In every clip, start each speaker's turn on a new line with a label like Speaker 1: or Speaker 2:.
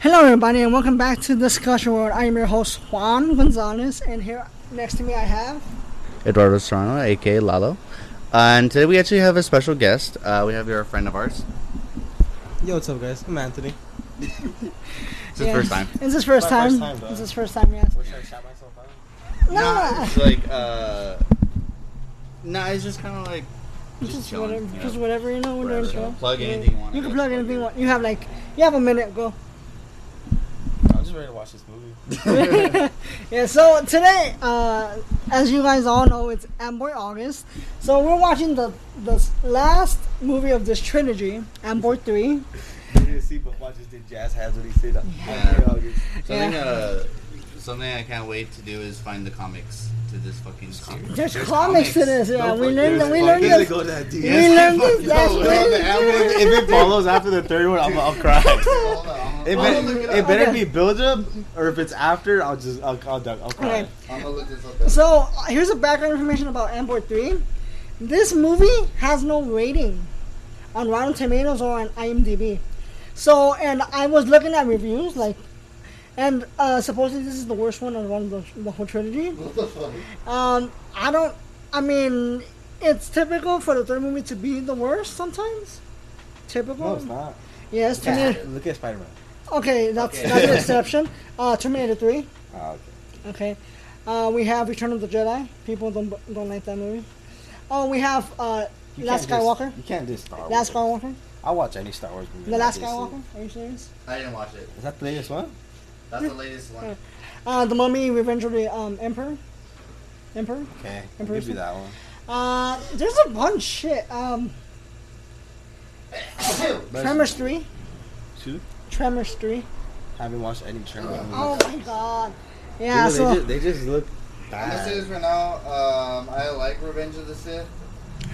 Speaker 1: Hello, everybody, and welcome back to Discussion World. I am your host Juan Gonzalez, and here next to me I have.
Speaker 2: Eduardo Serrano, aka Lalo. Uh, and today we actually have a special guest. Uh, we have here a friend of ours.
Speaker 3: Yo, what's up, guys? I'm Anthony.
Speaker 2: It's his
Speaker 1: Yeah.
Speaker 2: first time.
Speaker 1: It's his first
Speaker 3: My
Speaker 1: time.
Speaker 3: first time, dog.
Speaker 1: it's his first time, yes.
Speaker 3: Wish I shot myself out.
Speaker 1: No,
Speaker 2: It's like, uh. Nah, it's just kind of like.
Speaker 1: just,
Speaker 2: Just chilling,
Speaker 1: whatever,
Speaker 2: you know?
Speaker 1: just whatever you know. We're
Speaker 2: Whatever. Plug
Speaker 1: Yeah.
Speaker 2: anything you want,
Speaker 1: You can
Speaker 2: guess.
Speaker 1: plug anything you want. You have like, you have a minute. Go.
Speaker 3: I'm just ready to watch this movie.
Speaker 1: yeah. So today, uh, as you guys all know, it's Antboy August. So we're watching the the last movie of this trilogy, Antboy Three.
Speaker 3: You didn't see, but watch just did jazz hands when he said that.
Speaker 2: Yeah. Something,
Speaker 1: Yeah.
Speaker 2: uh. Something I can't wait to do is find the comics to this fucking series.
Speaker 1: There's, comics to this. Yeah, we learned. that- We learned
Speaker 3: Does it
Speaker 1: this.
Speaker 3: go that deep?
Speaker 1: We learned this
Speaker 2: No,
Speaker 1: last
Speaker 2: no,
Speaker 1: week.
Speaker 3: if it follows after the third one, I'm, I'll cry.
Speaker 2: Hold on, I'm
Speaker 3: It,
Speaker 2: gonna- I'm
Speaker 3: better, it better
Speaker 1: Okay.
Speaker 3: be build up, or if it's after, I'll just I'll I'll, I'll, I'll cry.
Speaker 1: Okay.
Speaker 2: I'm gonna look this up.
Speaker 1: So here's a background information about Antboy 3. This movie has no rating on Rotten Tomatoes or on IMDb. So, and I was looking at reviews, like, and uh, supposedly this is the worst one of one of the, the whole trilogy.
Speaker 2: What the fuck?
Speaker 1: Um, I don't. I mean, it's typical for the third movie to be the worst sometimes. Typical.
Speaker 3: No, it's not.
Speaker 1: Yes, Terminator.
Speaker 3: Look at Spider Man.
Speaker 1: Okay, that's
Speaker 2: Okay.
Speaker 1: that's an exception. Uh, Terminator 3.
Speaker 3: Oh, okay.
Speaker 1: Okay. Uh, we have Return of the Jedi. People don't don't like that movie. Oh, we have uh,
Speaker 3: You
Speaker 1: Last Skywalker.
Speaker 3: Just, you can't do Star Wars.
Speaker 1: Last Skywalker.
Speaker 3: I'll watch any Star Wars movie.
Speaker 1: The Last
Speaker 3: I can see.
Speaker 1: Skywalker. Are you serious?
Speaker 2: I didn't watch it.
Speaker 3: Is that the latest one?
Speaker 2: That's the latest one.
Speaker 1: Uh, the Mummy, Revenge of the um, Emperor. Emperor.
Speaker 3: Okay, I'll give you that one.
Speaker 1: Uh, there's a bunch shit. Um, Tremors three.
Speaker 3: Two?
Speaker 1: Tremors three.
Speaker 3: Haven't watched any Tremors movies.
Speaker 1: Oh my god. Yeah.
Speaker 3: Dude,
Speaker 1: so
Speaker 3: they, just, they just look
Speaker 2: I'm gonna say
Speaker 3: bad.
Speaker 2: this for now. Um, I like Revenge of the Sith.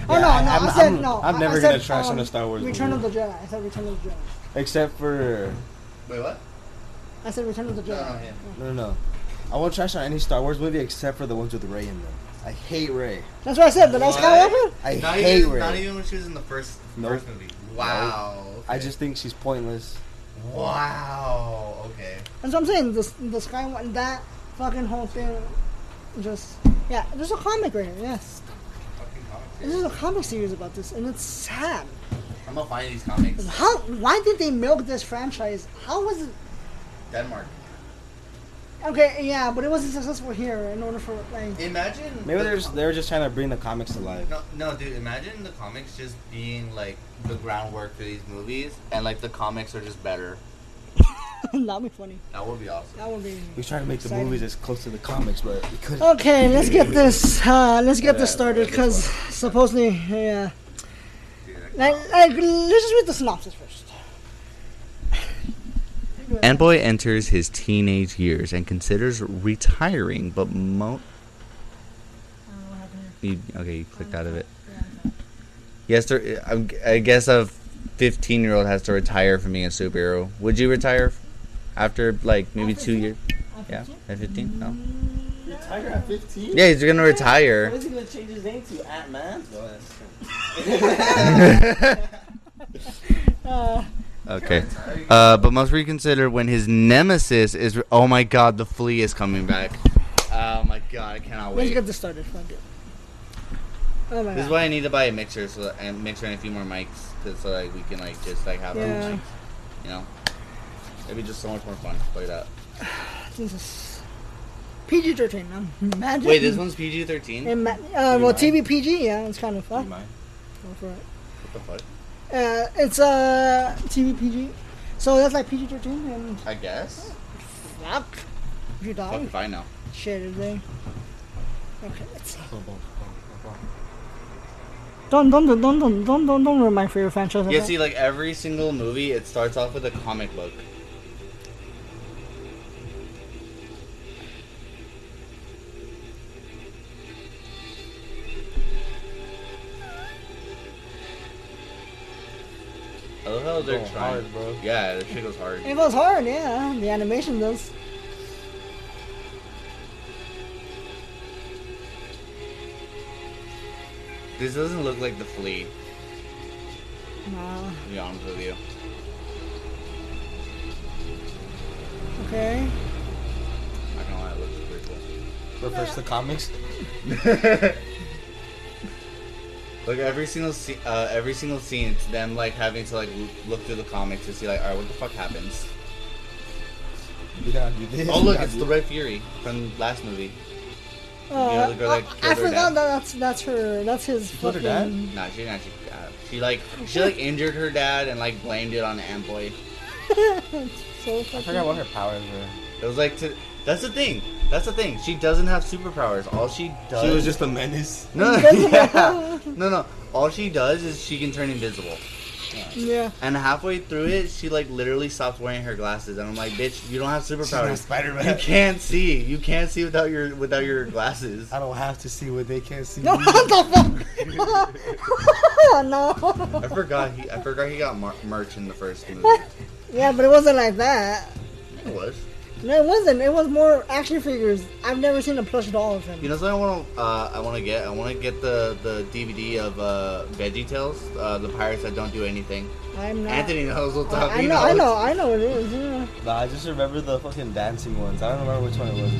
Speaker 1: oh no, no,
Speaker 3: Yeah,
Speaker 1: I
Speaker 3: I'm-
Speaker 1: said
Speaker 3: I'm-
Speaker 1: no.
Speaker 3: I'm never
Speaker 1: I
Speaker 3: gonna
Speaker 1: said,
Speaker 3: trash on
Speaker 1: um,
Speaker 3: a Star Wars
Speaker 1: Return
Speaker 3: movie.
Speaker 1: of the Jedi. I said Return of the Jedi.
Speaker 3: Except for
Speaker 2: Wait, what?
Speaker 1: I said Return of the
Speaker 2: No,
Speaker 1: Jedi.
Speaker 2: no,
Speaker 3: no, no, no. I won't trash on any Star Wars movie except for the ones with Rey in them. I hate Rey.
Speaker 1: That's what I said. The Last
Speaker 2: What?
Speaker 1: Skywalker.
Speaker 3: I
Speaker 2: not
Speaker 3: hate
Speaker 2: even,
Speaker 3: Rey.
Speaker 2: Not even when she was in the first,
Speaker 3: Nope.
Speaker 2: first movie. Wow.
Speaker 3: I
Speaker 2: okay.
Speaker 3: just think she's pointless.
Speaker 2: Wow. Okay.
Speaker 1: That's what I'm saying. The the Skywalker, that fucking whole thing, just yeah. There's a comic right here. Yes,
Speaker 2: Fucking comics.
Speaker 1: there's a comic series about this, and it's sad.
Speaker 2: I'm gonna find these comics.
Speaker 1: How? Why did they milk this franchise? How was it?
Speaker 2: Denmark.
Speaker 1: Okay, yeah, but it wasn't successful here. In order for like,
Speaker 2: Imagine.
Speaker 3: Maybe
Speaker 2: the
Speaker 3: they're just, they're just trying to bring the comics to life.
Speaker 2: No, no, dude. Imagine the comics just being like the groundwork for these movies, and like the comics are just better.
Speaker 1: that'd be funny.
Speaker 2: That would be awesome.
Speaker 1: That would be.
Speaker 3: We try to make the movies as close to the comics, but we couldn't.
Speaker 1: Okay, let's get this. Uh, let's get this started because supposedly, yeah.
Speaker 2: Dude,
Speaker 1: Like, like, let's just read the synopsis first.
Speaker 2: Antboy enters his teenage years and considers retiring, but mo. You, okay, you clicked out of it. Yes, there, I I guess a fifteen-year-old has to retire from being a superhero. Would you retire after like maybe two years? Yeah, at fifteen. No.
Speaker 3: Tiger at 15?
Speaker 2: Yeah, he's gonna retire.
Speaker 3: What is he gonna change his name to Ant Man?
Speaker 1: Uh,
Speaker 2: Okay. Uh, but must reconsider when his nemesis is. Oh my God, the flea is coming back. Oh my God, I cannot wait.
Speaker 1: let's get this started. Fuck it. Oh my
Speaker 2: This is
Speaker 1: god.
Speaker 2: why I need to buy a mixer, so that, and mixer and a few more mics, to, so like we can like just like have
Speaker 1: Yeah.
Speaker 2: mics, you know. It'd be just so much more fun. Look at that.
Speaker 1: Jesus. PG thirteen. Um, imagine.
Speaker 2: Wait, this one's PG thirteen.
Speaker 1: Ima- uh, well,
Speaker 3: mind?
Speaker 1: TV PG. Yeah, it's kind of fun. Go for it.
Speaker 2: What the fuck?
Speaker 1: Uh, it's uh, TV PG. So that's like PG thirteen and
Speaker 2: I guess.
Speaker 1: fuck. If you die,
Speaker 2: Fucking fine now.
Speaker 1: shit is there. Okay, let's see. Don't don't don't don't don't don't don't, don't ruin my favorite franchise.
Speaker 2: Yeah, see, like every single movie, it starts off with a comic book. love how they're trying.
Speaker 3: Hard, bro.
Speaker 2: Yeah, the shit goes hard.
Speaker 1: It goes hard, yeah. The animation does.
Speaker 2: This doesn't look like the flea.
Speaker 1: No.
Speaker 2: To be honest with you.
Speaker 3: Okay. I can lie, it looks pretty cool. Refresh yeah. the comics.
Speaker 2: Like every single scene, uh, every single scene, it's them like having to like look through the comics to see like, all right, what the fuck happens?
Speaker 3: You gotta do this.
Speaker 2: Oh look, it's
Speaker 3: do
Speaker 2: the Red Fury from last movie.
Speaker 1: Oh,
Speaker 2: know, the girl that
Speaker 1: I- I forgot that that's that's her. That's his
Speaker 3: killed her
Speaker 1: fucking.
Speaker 2: Nah, she didn't actually. Uh, she like she like injured her dad and like blamed it on Antboy.
Speaker 1: so
Speaker 3: I forgot what her powers were.
Speaker 2: It was like to. That's the thing. That's the thing. She doesn't have superpowers. All she does.
Speaker 3: She was just a menace.
Speaker 2: no, yeah. no, no. All she does is she can turn invisible.
Speaker 1: Yeah.
Speaker 2: And halfway through it, she like literally stops wearing her glasses, and I'm like, bitch, you don't have superpowers.
Speaker 3: Spider-Man.
Speaker 2: You can't see. You can't see without your without your glasses.
Speaker 3: I don't have to see what they can't see.
Speaker 1: No, what the fuck? no.
Speaker 2: I forgot he. I forgot he got mar- merch in the first movie.
Speaker 1: Yeah, but it wasn't like that.
Speaker 2: It was.
Speaker 1: No, it wasn't. It was more action figures. I've never seen a plush doll of him.
Speaker 2: You know something I want to. Uh, I want to get. I want to get the the DVD of uh, Veggie Tales, uh, the pirates that don't do anything.
Speaker 1: I'm not.
Speaker 2: Anthony knows what's
Speaker 1: I,
Speaker 2: up.
Speaker 1: I
Speaker 2: He
Speaker 1: know, I know, I know it is. Yeah.
Speaker 3: Nah, I just remember the fucking dancing ones. I don't remember which one it was.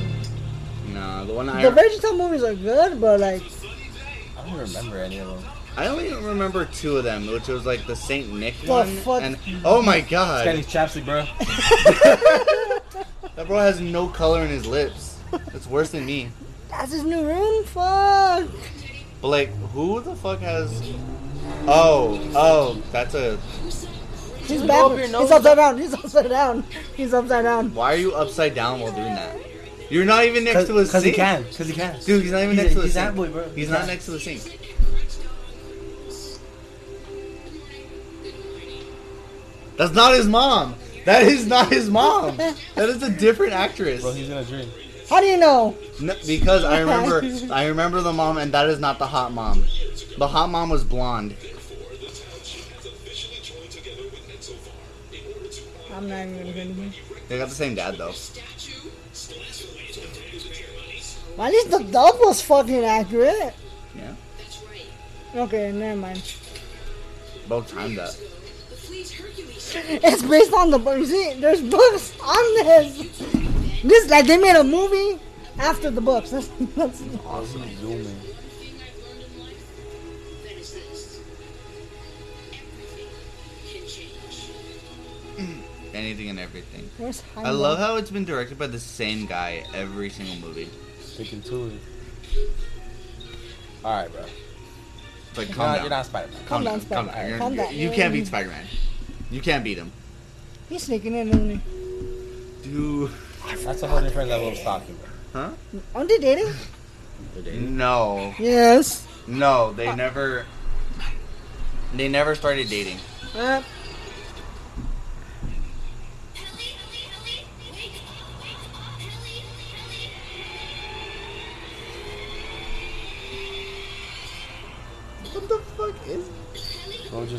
Speaker 2: No, the one I.
Speaker 1: The Vegeta movies are good, but like,
Speaker 3: I don't remember any of them.
Speaker 2: I only remember two of them, which was like the Saint Nick
Speaker 1: The
Speaker 2: one,
Speaker 1: fuck?
Speaker 2: and oh my god,
Speaker 3: Spanish chapstick, bro.
Speaker 2: that bro has no color in his lips. It's worse than me.
Speaker 1: that's his new room. Fuck.
Speaker 2: But like, who the fuck has? Oh, oh, that's a.
Speaker 1: He's
Speaker 3: Go up
Speaker 1: backwards.
Speaker 3: your
Speaker 1: He's upside down. He's upside down. He's upside down.
Speaker 2: Why are you upside down while doing that? You're not even next to a
Speaker 3: Because he
Speaker 2: sink.
Speaker 3: can. Because he can.
Speaker 2: Dude, he's not even
Speaker 3: He's
Speaker 2: next
Speaker 3: a-
Speaker 2: to the
Speaker 3: he's
Speaker 2: sink.
Speaker 3: that boy, bro.
Speaker 2: He's
Speaker 3: He's
Speaker 2: not
Speaker 3: that-
Speaker 2: next to the sink. That's not his mom. That is not his mom. That is a different actress.
Speaker 3: Bro, he's gonna drink.
Speaker 1: How do you know?
Speaker 2: No, because I remember, I remember the mom, and that is not the hot mom. The hot mom was blonde.
Speaker 1: I'm not even gonna.
Speaker 2: They got the same dad though.
Speaker 1: At least the dub was fucking accurate.
Speaker 2: Yeah,
Speaker 1: Okay, never mind.
Speaker 2: both timed that.
Speaker 1: It's based on the book. You see, there's books on this. This like they made a movie after the books. That's, that's
Speaker 3: Awesome zooming.
Speaker 2: Anything and everything. I love how it's been directed by the same guy every single movie.
Speaker 3: Sticking to it. Alright, bro.
Speaker 2: It's like calm
Speaker 3: not,
Speaker 2: down.
Speaker 3: you're not Spider-Man.
Speaker 2: calm
Speaker 1: Calm
Speaker 2: down.
Speaker 1: down,
Speaker 2: Calm
Speaker 1: Spider-Man.
Speaker 2: down. You're-
Speaker 1: Calm down.
Speaker 2: You can't beat Spider-Man. You can't beat him.
Speaker 1: He's sneaking in, isn't he?
Speaker 2: Dude.
Speaker 3: That's a whole different level of stalking, bro.
Speaker 2: Huh?
Speaker 1: Aren't they dating?
Speaker 2: No.
Speaker 1: Yes.
Speaker 2: No, they never. They never started dating.
Speaker 1: Uh,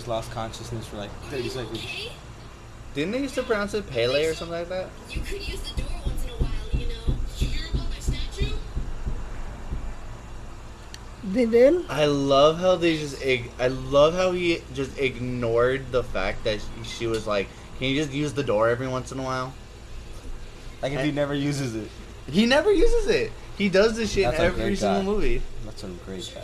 Speaker 3: just lost consciousness for like 30 seconds.
Speaker 2: Didn't they used to pronounce it Pele or something like that?
Speaker 4: You could use the door once in a while, you know. Did you hear about my statue?
Speaker 1: they did.
Speaker 2: I love how they just. Ig- I love how he just ignored the fact that she, she was like, "Can you just use the door every once in a while?"
Speaker 3: Like if he never uses it.
Speaker 2: He never uses it. He does this shit
Speaker 3: That's
Speaker 2: in every single
Speaker 3: guy.
Speaker 2: movie.
Speaker 3: That's a great guy.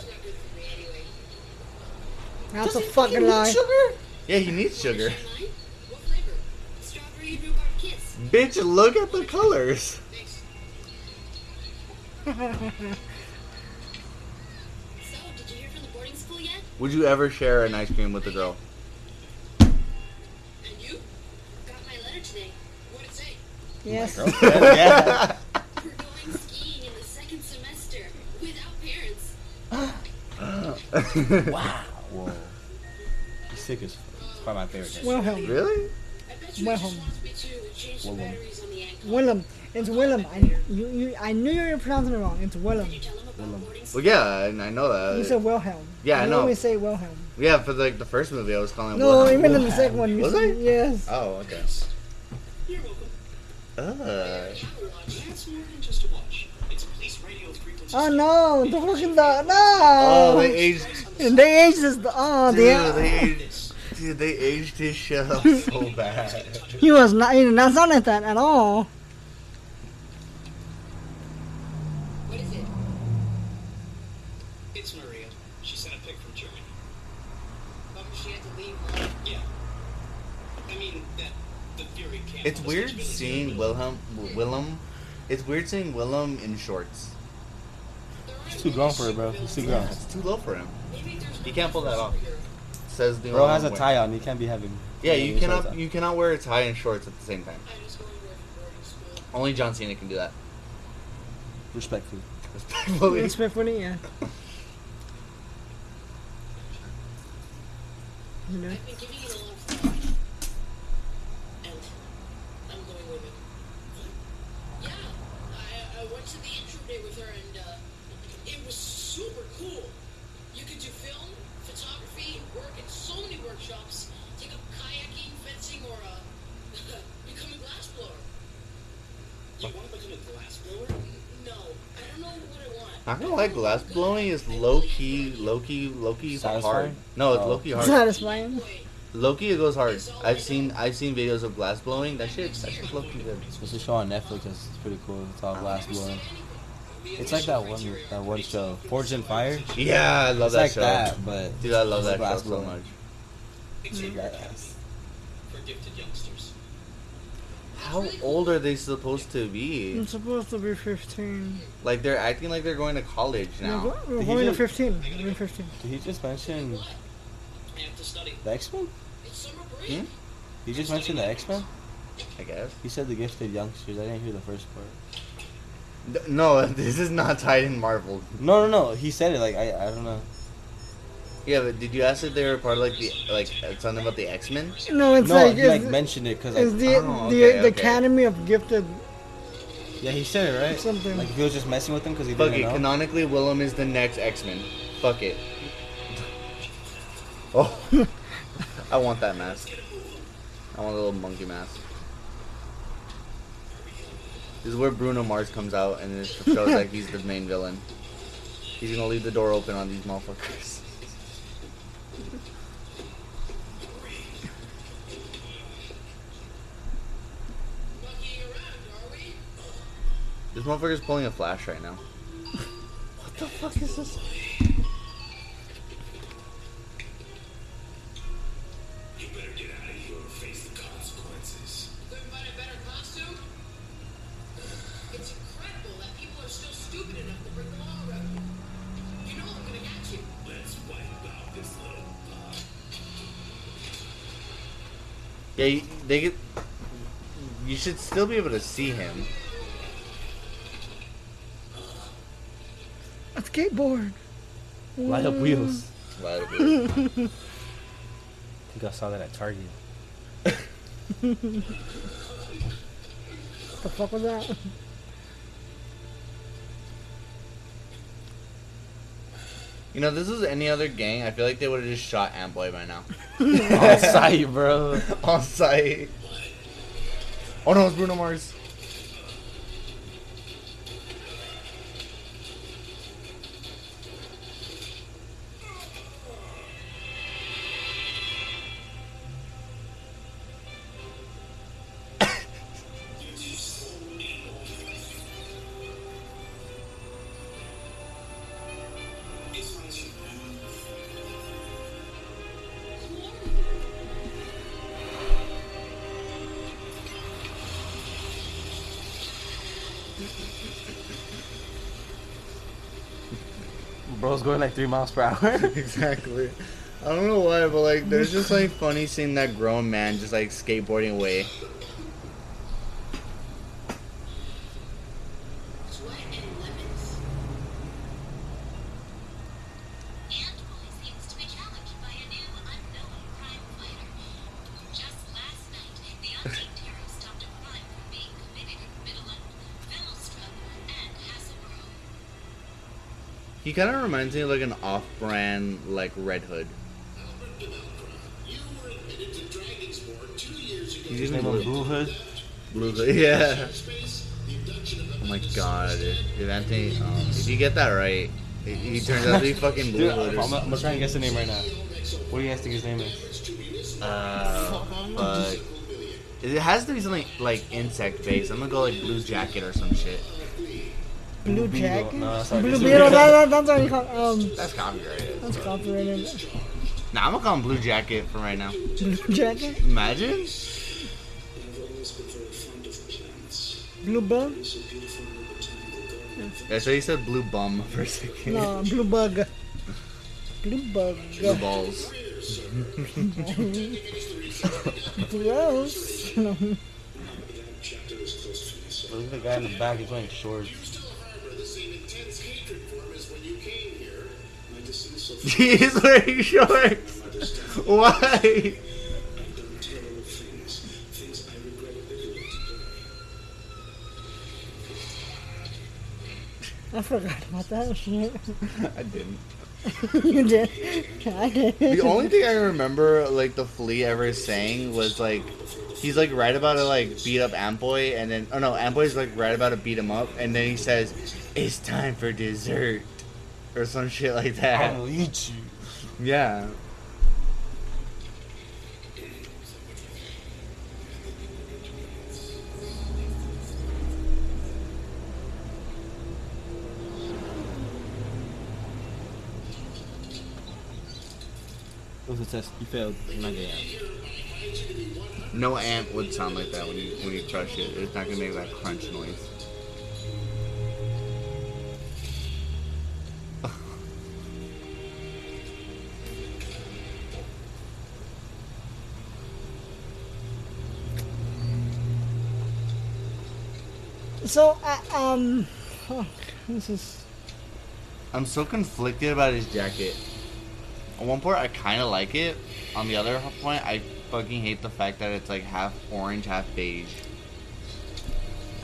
Speaker 1: That's
Speaker 2: Does
Speaker 1: a
Speaker 2: he
Speaker 1: fucking
Speaker 2: need
Speaker 1: lie.
Speaker 2: Sugar? Yeah, he needs sugar.
Speaker 4: What flavor? Strawberry rhubarb kiss.
Speaker 2: Bitch, look at the colors.
Speaker 4: So, you the boarding school yet?
Speaker 2: Would you ever share an ice cream with a girl?
Speaker 4: And you? Got my letter today. What'd it say?
Speaker 1: yes.
Speaker 3: Girlfriend? yeah.
Speaker 4: We're going skiing in the second semester without parents.
Speaker 3: Wow. Whoa. He's sick as fuck. It's probably my favorite guy.
Speaker 1: Wilhelm.
Speaker 2: really?
Speaker 4: I bet you
Speaker 1: Well,
Speaker 4: just wants me to change the
Speaker 3: Willem.
Speaker 4: on the ankle.
Speaker 1: Willem. It's Willem. I, you, you, I knew you were pronouncing it wrong. It's Willem.
Speaker 4: Did you tell him about boarding school?
Speaker 2: Well, yeah, I, I know that.
Speaker 1: You said Wilhelm.
Speaker 2: Yeah, I
Speaker 1: you
Speaker 2: know.
Speaker 1: always say Wilhelm.
Speaker 2: yeah, for like the first movie, I was calling.
Speaker 1: No,
Speaker 2: Wilhelm.
Speaker 1: even in the second one. You
Speaker 2: Was
Speaker 1: said,
Speaker 2: I?
Speaker 1: Yes.
Speaker 2: Oh, okay.
Speaker 4: You're welcome.
Speaker 2: Uh,
Speaker 5: That's more than just a watch. It's police radio frequency.
Speaker 1: Oh no, the fucking dog. No.
Speaker 2: oh, they aged.
Speaker 1: And they aged this. Oh, uh,
Speaker 2: dude,
Speaker 1: they,
Speaker 2: they aged, dude, they aged his shit up so bad.
Speaker 1: He was not. He did not sound like that at all.
Speaker 4: What is it?
Speaker 5: It's Maria. She sent a
Speaker 2: pic
Speaker 5: from
Speaker 2: Germany.
Speaker 5: Oh, she
Speaker 2: had
Speaker 5: to
Speaker 2: leave. Yeah. I mean, the Fury. It's weird seeing Willem. Willem. It's weird seeing Willem in shorts.
Speaker 3: It's too gone for it, bro. It's too gone.
Speaker 2: Yeah, it's too low for him.
Speaker 4: Maybe there's
Speaker 2: He can't pull that off. Says the
Speaker 3: Bro
Speaker 2: only
Speaker 3: has a tie on. He can't be having.
Speaker 2: Yeah, you cannot you cannot wear a tie and shorts at the same time.
Speaker 4: I just go to work for boarding school.
Speaker 2: Only John Cena can do that.
Speaker 3: Respectfully.
Speaker 2: Respectfully.
Speaker 1: Respectfully, yeah. You know?
Speaker 4: I've been giving it a lot of thought. And I'm going with it. Yeah, I, I went to the intro day with her and uh, it was super cool. You could do film, photography, work in so many workshops, take up kayaking, fencing, or uh, become a glassblower.
Speaker 5: You want to become a glass blower?
Speaker 4: No, I don't know what I want.
Speaker 2: Not gonna lie, glass blowing is low key, low key, low key hard. No, it's
Speaker 3: Oh.
Speaker 2: low key hard.
Speaker 1: Satisfying.
Speaker 4: Wait,
Speaker 2: Low key it goes hard. I've seen I've seen videos of glass blowing. That shit, that shit's low key good.
Speaker 3: It's a show on Netflix. It's pretty cool. It's all glass blowing. It's like that one that one show, Forged in Fire.
Speaker 2: Yeah, I love
Speaker 3: It's
Speaker 2: that
Speaker 3: like
Speaker 2: show.
Speaker 3: that, but
Speaker 2: Dude, I love that
Speaker 3: glass
Speaker 2: show so
Speaker 3: blowing.
Speaker 2: much.
Speaker 5: Exam
Speaker 3: Badass.
Speaker 5: for gifted youngsters.
Speaker 2: How old are they supposed to be?
Speaker 1: I'm supposed to be 15.
Speaker 2: Like they're acting like they're going to college now.
Speaker 1: we're
Speaker 3: Did he
Speaker 1: going to
Speaker 3: just-
Speaker 1: 15. We're going 15.
Speaker 3: Did he just mention
Speaker 5: I have to study.
Speaker 3: the X Men?
Speaker 4: it's summer break.
Speaker 2: Hmm?
Speaker 3: He just mentioned the X Men.
Speaker 2: I guess.
Speaker 3: He said the gifted youngsters. I didn't hear the first part.
Speaker 2: No, this is not tied in Marvel.
Speaker 3: No, no, no. He said it like I, I don't know.
Speaker 2: Yeah, but did you ask if they were part of like the like uh, something about the X Men?
Speaker 1: No, it's
Speaker 3: no,
Speaker 1: like,
Speaker 3: he
Speaker 1: it's,
Speaker 3: like mentioned it because
Speaker 1: it's
Speaker 3: like
Speaker 1: the,
Speaker 2: Oh,
Speaker 1: the,
Speaker 2: okay,
Speaker 1: the
Speaker 2: okay.
Speaker 1: Academy of Gifted.
Speaker 3: yeah, he said it right.
Speaker 1: Something.
Speaker 3: Like if he was just messing with him because he
Speaker 2: Fuck
Speaker 3: didn't
Speaker 2: it.
Speaker 3: know.
Speaker 2: Canonically, Willem is the next X Men. Fuck it. Oh, I want that mask. I want a little monkey mask. This is where Bruno Mars comes out and it shows like he's the main villain. He's gonna leave the door open on these motherfuckers.
Speaker 4: Buckying around, are we?
Speaker 2: This motherfucker's pulling a flash right now. What the fuck is this?
Speaker 5: You better get out of here or face the consequences.
Speaker 4: Couldn't find a better costume? It's incredible that people are still stupid enough to break the law around you. You know I'm gonna get you.
Speaker 5: Let's wipe out this little bug.
Speaker 2: Yeah, they get. You should still be able to see him.
Speaker 1: Skateboard.
Speaker 3: Light up wheels.
Speaker 2: Light up.
Speaker 3: I think I saw that at Target.
Speaker 1: What the fuck was that?
Speaker 2: You know, this was any other gang. I feel like they would have just shot Antboy by now.
Speaker 3: On site, bro.
Speaker 2: On site. Oh no, it's Bruno Mars.
Speaker 3: Going like three miles per hour.
Speaker 2: exactly. I don't know why, but like, there's just like funny seeing that grown man just like skateboarding away. Kind of reminds me of like an off-brand like Red Hood.
Speaker 5: You were admitted to Dragon Sport two years ago.
Speaker 2: He's
Speaker 3: His
Speaker 2: even blue.
Speaker 3: Blue Hood.
Speaker 2: Blue Hood. Yeah.
Speaker 5: Space, the abduction of the
Speaker 2: Oh my god, if Anthony, um, if you get that right, he, he turns out to be fucking Blue
Speaker 3: Dude,
Speaker 2: Hood.
Speaker 3: I'm,
Speaker 2: or
Speaker 3: I'm
Speaker 2: something.
Speaker 3: gonna try and guess the name right now. What do you guys think his name is?
Speaker 2: Uh, it has to be something like insect based. I'm gonna go like Blue Jacket or some shit.
Speaker 1: Blue
Speaker 3: Beetle.
Speaker 1: Jacket?
Speaker 3: No, that's
Speaker 1: Blue Beetle. That, that, that's already um.
Speaker 2: That's copyrighted.
Speaker 1: That's copyrighted.
Speaker 2: Nah, I'm gonna call him Blue Jacket for right now.
Speaker 1: Blue Jacket?
Speaker 2: Imagine.
Speaker 1: Blue
Speaker 5: Bum?
Speaker 2: Yeah, so you said Blue Bum for a second.
Speaker 1: No, Blue Bug. Blue Bug.
Speaker 2: Blue Balls.
Speaker 1: Gross.
Speaker 3: Look at the guy in the back, he's wearing shorts.
Speaker 2: He's wearing shorts.
Speaker 5: understand.
Speaker 2: Why?
Speaker 5: I've done terrible things, things I regret bitterly today.
Speaker 1: I forgot about that shit.
Speaker 2: I didn't.
Speaker 1: you did. I did.
Speaker 2: The only thing I remember, like the flea ever saying was like, he's like right about to like beat up Antboy, and then oh no, Antboy's like right about to beat him up, and then he says, "It's time for dessert," or some shit like that.
Speaker 3: I'll eat you.
Speaker 2: Yeah.
Speaker 3: What's the test? You failed. You're not getting out.
Speaker 2: No ant would sound like that when you when you crush it. It's not gonna make that crunch noise.
Speaker 1: So, uh, um, fuck, this is.
Speaker 2: I'm so conflicted about his jacket. On one part, I kind of like it. On the other point, I fucking hate the fact that it's like half orange, half beige.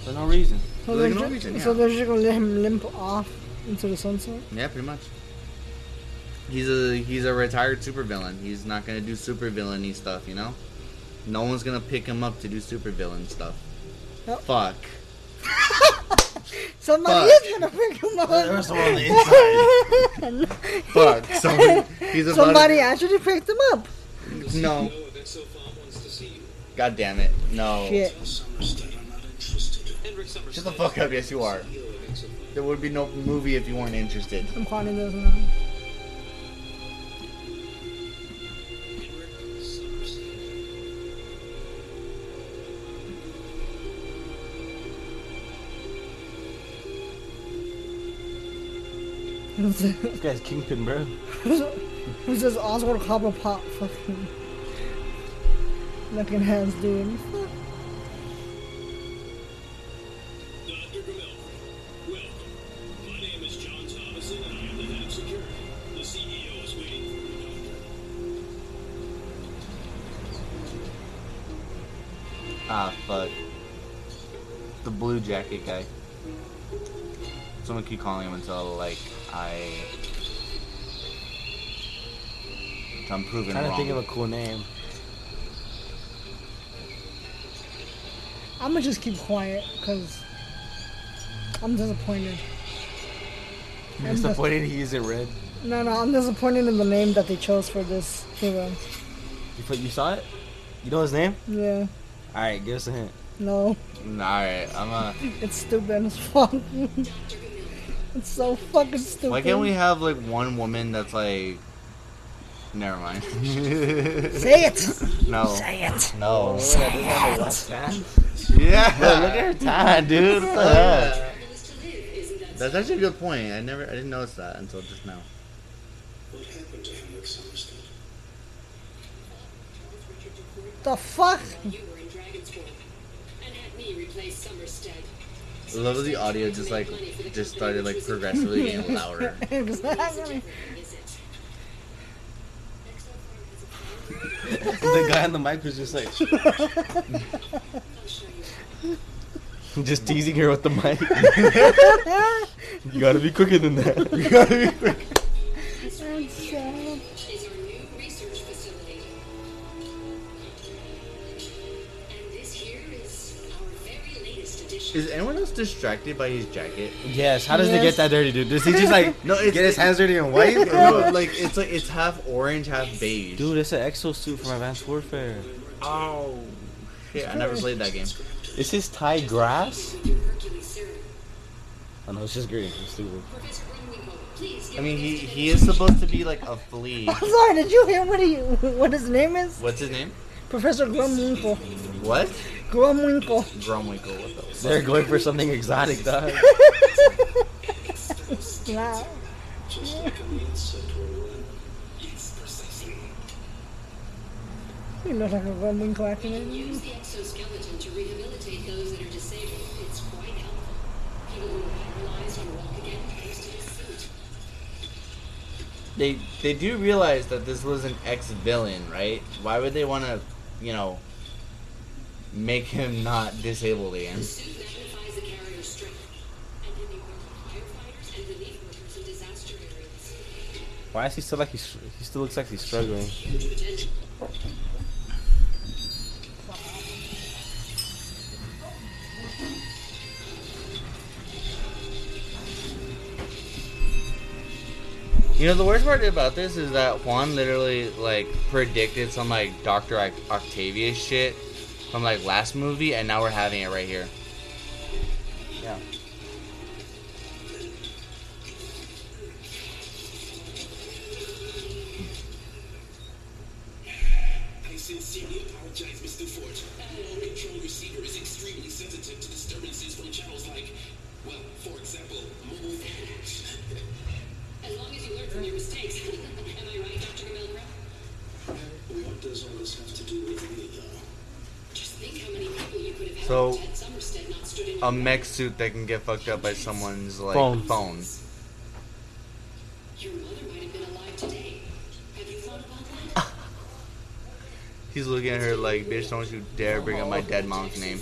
Speaker 3: For no reason.
Speaker 1: So they're,
Speaker 2: no
Speaker 1: ju-
Speaker 2: reason,
Speaker 1: so
Speaker 2: yeah.
Speaker 1: they're just gonna let him limp off into the sunset.
Speaker 2: Yeah, pretty much. He's a he's a retired supervillain. He's not gonna do supervillainy stuff, you know. No one's gonna pick him up to do supervillain stuff.
Speaker 1: Yep.
Speaker 2: Fuck.
Speaker 1: Somebody
Speaker 2: Fuck.
Speaker 1: is gonna pick him up.
Speaker 3: There's someone on the inside.
Speaker 2: Fuck. Somebody. He's
Speaker 1: Somebody
Speaker 2: To,
Speaker 1: actually picked him up.
Speaker 2: no.
Speaker 5: No, Exofarm wants to see you.
Speaker 2: God damn it. No.
Speaker 1: Shit.
Speaker 5: Somerset, I'm not interested. Henrik Somerset.
Speaker 2: Shut the fuck up. Yes, you are.
Speaker 5: CEO of Exofarm.
Speaker 2: There would be no movie if you weren't interested.
Speaker 1: I'm calling this now. This?
Speaker 3: This guy's kingpin, bro.
Speaker 1: Who's this Oswald Cobblepot fucking looking hands doing? Fuck.
Speaker 5: Dr. Gamelfrey, welcome. My name is John Thomason, and I am the head of security. The CEO is waiting for you, Doctor.
Speaker 2: Ah, fuck. The blue jacket guy. Someone keep calling him until, like, I. until I'm proven
Speaker 3: trying to think of a cool name.
Speaker 1: I'm gonna just keep quiet because I'm disappointed.
Speaker 3: I'm
Speaker 1: I'm
Speaker 3: disappointed he isn't red.
Speaker 1: No, no, I'm disappointed in the name that they chose for this hero.
Speaker 3: You, put, you saw it? You know his name?
Speaker 1: Yeah,
Speaker 3: Alright, give us a hint.
Speaker 1: no,
Speaker 2: Alright, I'm uh
Speaker 1: it's stupid as fuck. it's so fucking stupid.
Speaker 2: Why can't we have, like, one woman that's, like. Never mind.
Speaker 1: say it?
Speaker 2: no.
Speaker 1: Say it.
Speaker 2: No.
Speaker 3: Oh, tan?
Speaker 2: Yeah.
Speaker 3: Bro, look at her tan, dude. What the heck?
Speaker 2: That's actually a good point. I never, I didn't notice that until just now.
Speaker 5: What happened to Henrik Somerset?
Speaker 1: The fuck?
Speaker 4: You were in Dragon's Form and had me replace Summerstead.
Speaker 2: I love the audio just like just started like progressively getting louder.
Speaker 1: exactly.
Speaker 4: Is
Speaker 3: the guy on the mic was just like,
Speaker 4: I'll show you.
Speaker 3: just teasing her with the mic. you gotta be quicker than that.
Speaker 4: This Is
Speaker 2: anyone else distracted by his jacket?
Speaker 3: yes, how does he get that dirty, dude? Does he just like
Speaker 2: No, it's-
Speaker 3: get his hands dirty and white?
Speaker 2: No, like it's like it's half orange, half beige.
Speaker 3: Dude, it's an exosuit from Advanced Warfare.
Speaker 2: Oh shit! I never played that game.
Speaker 3: Is his tie grass?
Speaker 4: Your Hercules serum.
Speaker 3: Oh no, it's just green. It's stupid.
Speaker 4: Professor Grumwinkle, please give
Speaker 2: I mean, he he is supposed to be like a flea.
Speaker 1: I'm sorry, did you hear what he what his name is?
Speaker 2: What's his name?
Speaker 1: Professor Grumwinkle.
Speaker 2: What?
Speaker 1: Grumwinkle.
Speaker 2: Grumwinkle. What the fuck?
Speaker 3: They're going for something exotic, dog.
Speaker 1: Wow.
Speaker 5: Just like on insect world. Yes, precisely.
Speaker 1: He looks like a Grumwinkle acting.
Speaker 4: Use the exoskeleton to rehabilitate those that are disabled. It's quite helpful. People who are paralyzed can walk again thanks to this suit.
Speaker 2: They they do realize that this was an ex villain, right? Why would they want to, you know, make him not disabled again?
Speaker 4: The suit magnifies the carrier's strength, and can be worn by firefighters and relief workers in disaster areas.
Speaker 3: Why is he still like he's he still looks like he's struggling?
Speaker 2: You know the worst part about this is that Juan literally like predicted some like Doctor Octavius shit from like last movie, and now we're having it right here.
Speaker 3: Yeah.
Speaker 2: A
Speaker 4: your
Speaker 2: mech suit that can get fucked up by someone's like
Speaker 3: Phone.
Speaker 2: phone.
Speaker 4: Your mother might have been alive today. Have you thought about that?
Speaker 2: He's looking at her like, bitch, don't you dare bring up my dead mom's name.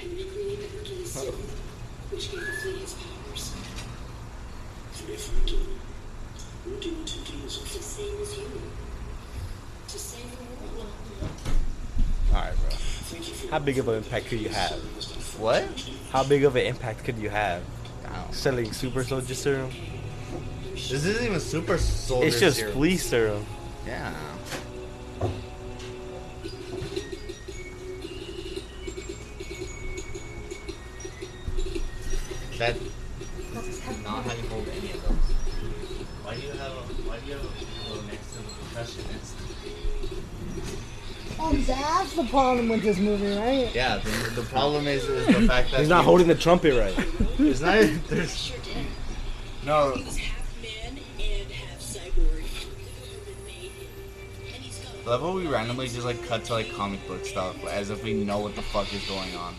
Speaker 4: And recreate the Hercules suit, which gave the fleet its powers.
Speaker 5: If I do, what do you intend to use it
Speaker 4: The same as you. To save the world.
Speaker 3: All right, bro.
Speaker 5: Thank you for
Speaker 3: How big of an impact could you have?
Speaker 2: What?
Speaker 3: How big of an impact could you have selling super soldier serum?
Speaker 2: This isn't even super soldier.
Speaker 3: It's just
Speaker 2: serum.
Speaker 3: flea serum.
Speaker 2: Yeah. That not how you hold any of those. Why do you have a why do you have a pillow next to the percussionist?
Speaker 1: Oh, that's the problem with this movie, right?
Speaker 2: Yeah, the, the problem is, is the fact that
Speaker 3: He's not
Speaker 2: you-
Speaker 3: holding the trumpet right.
Speaker 2: It's not. There's no.
Speaker 4: He was half man and half cyborg. And he's got a
Speaker 2: Love how we randomly just like cut to like comic book stuff as if we know what the fuck is going on.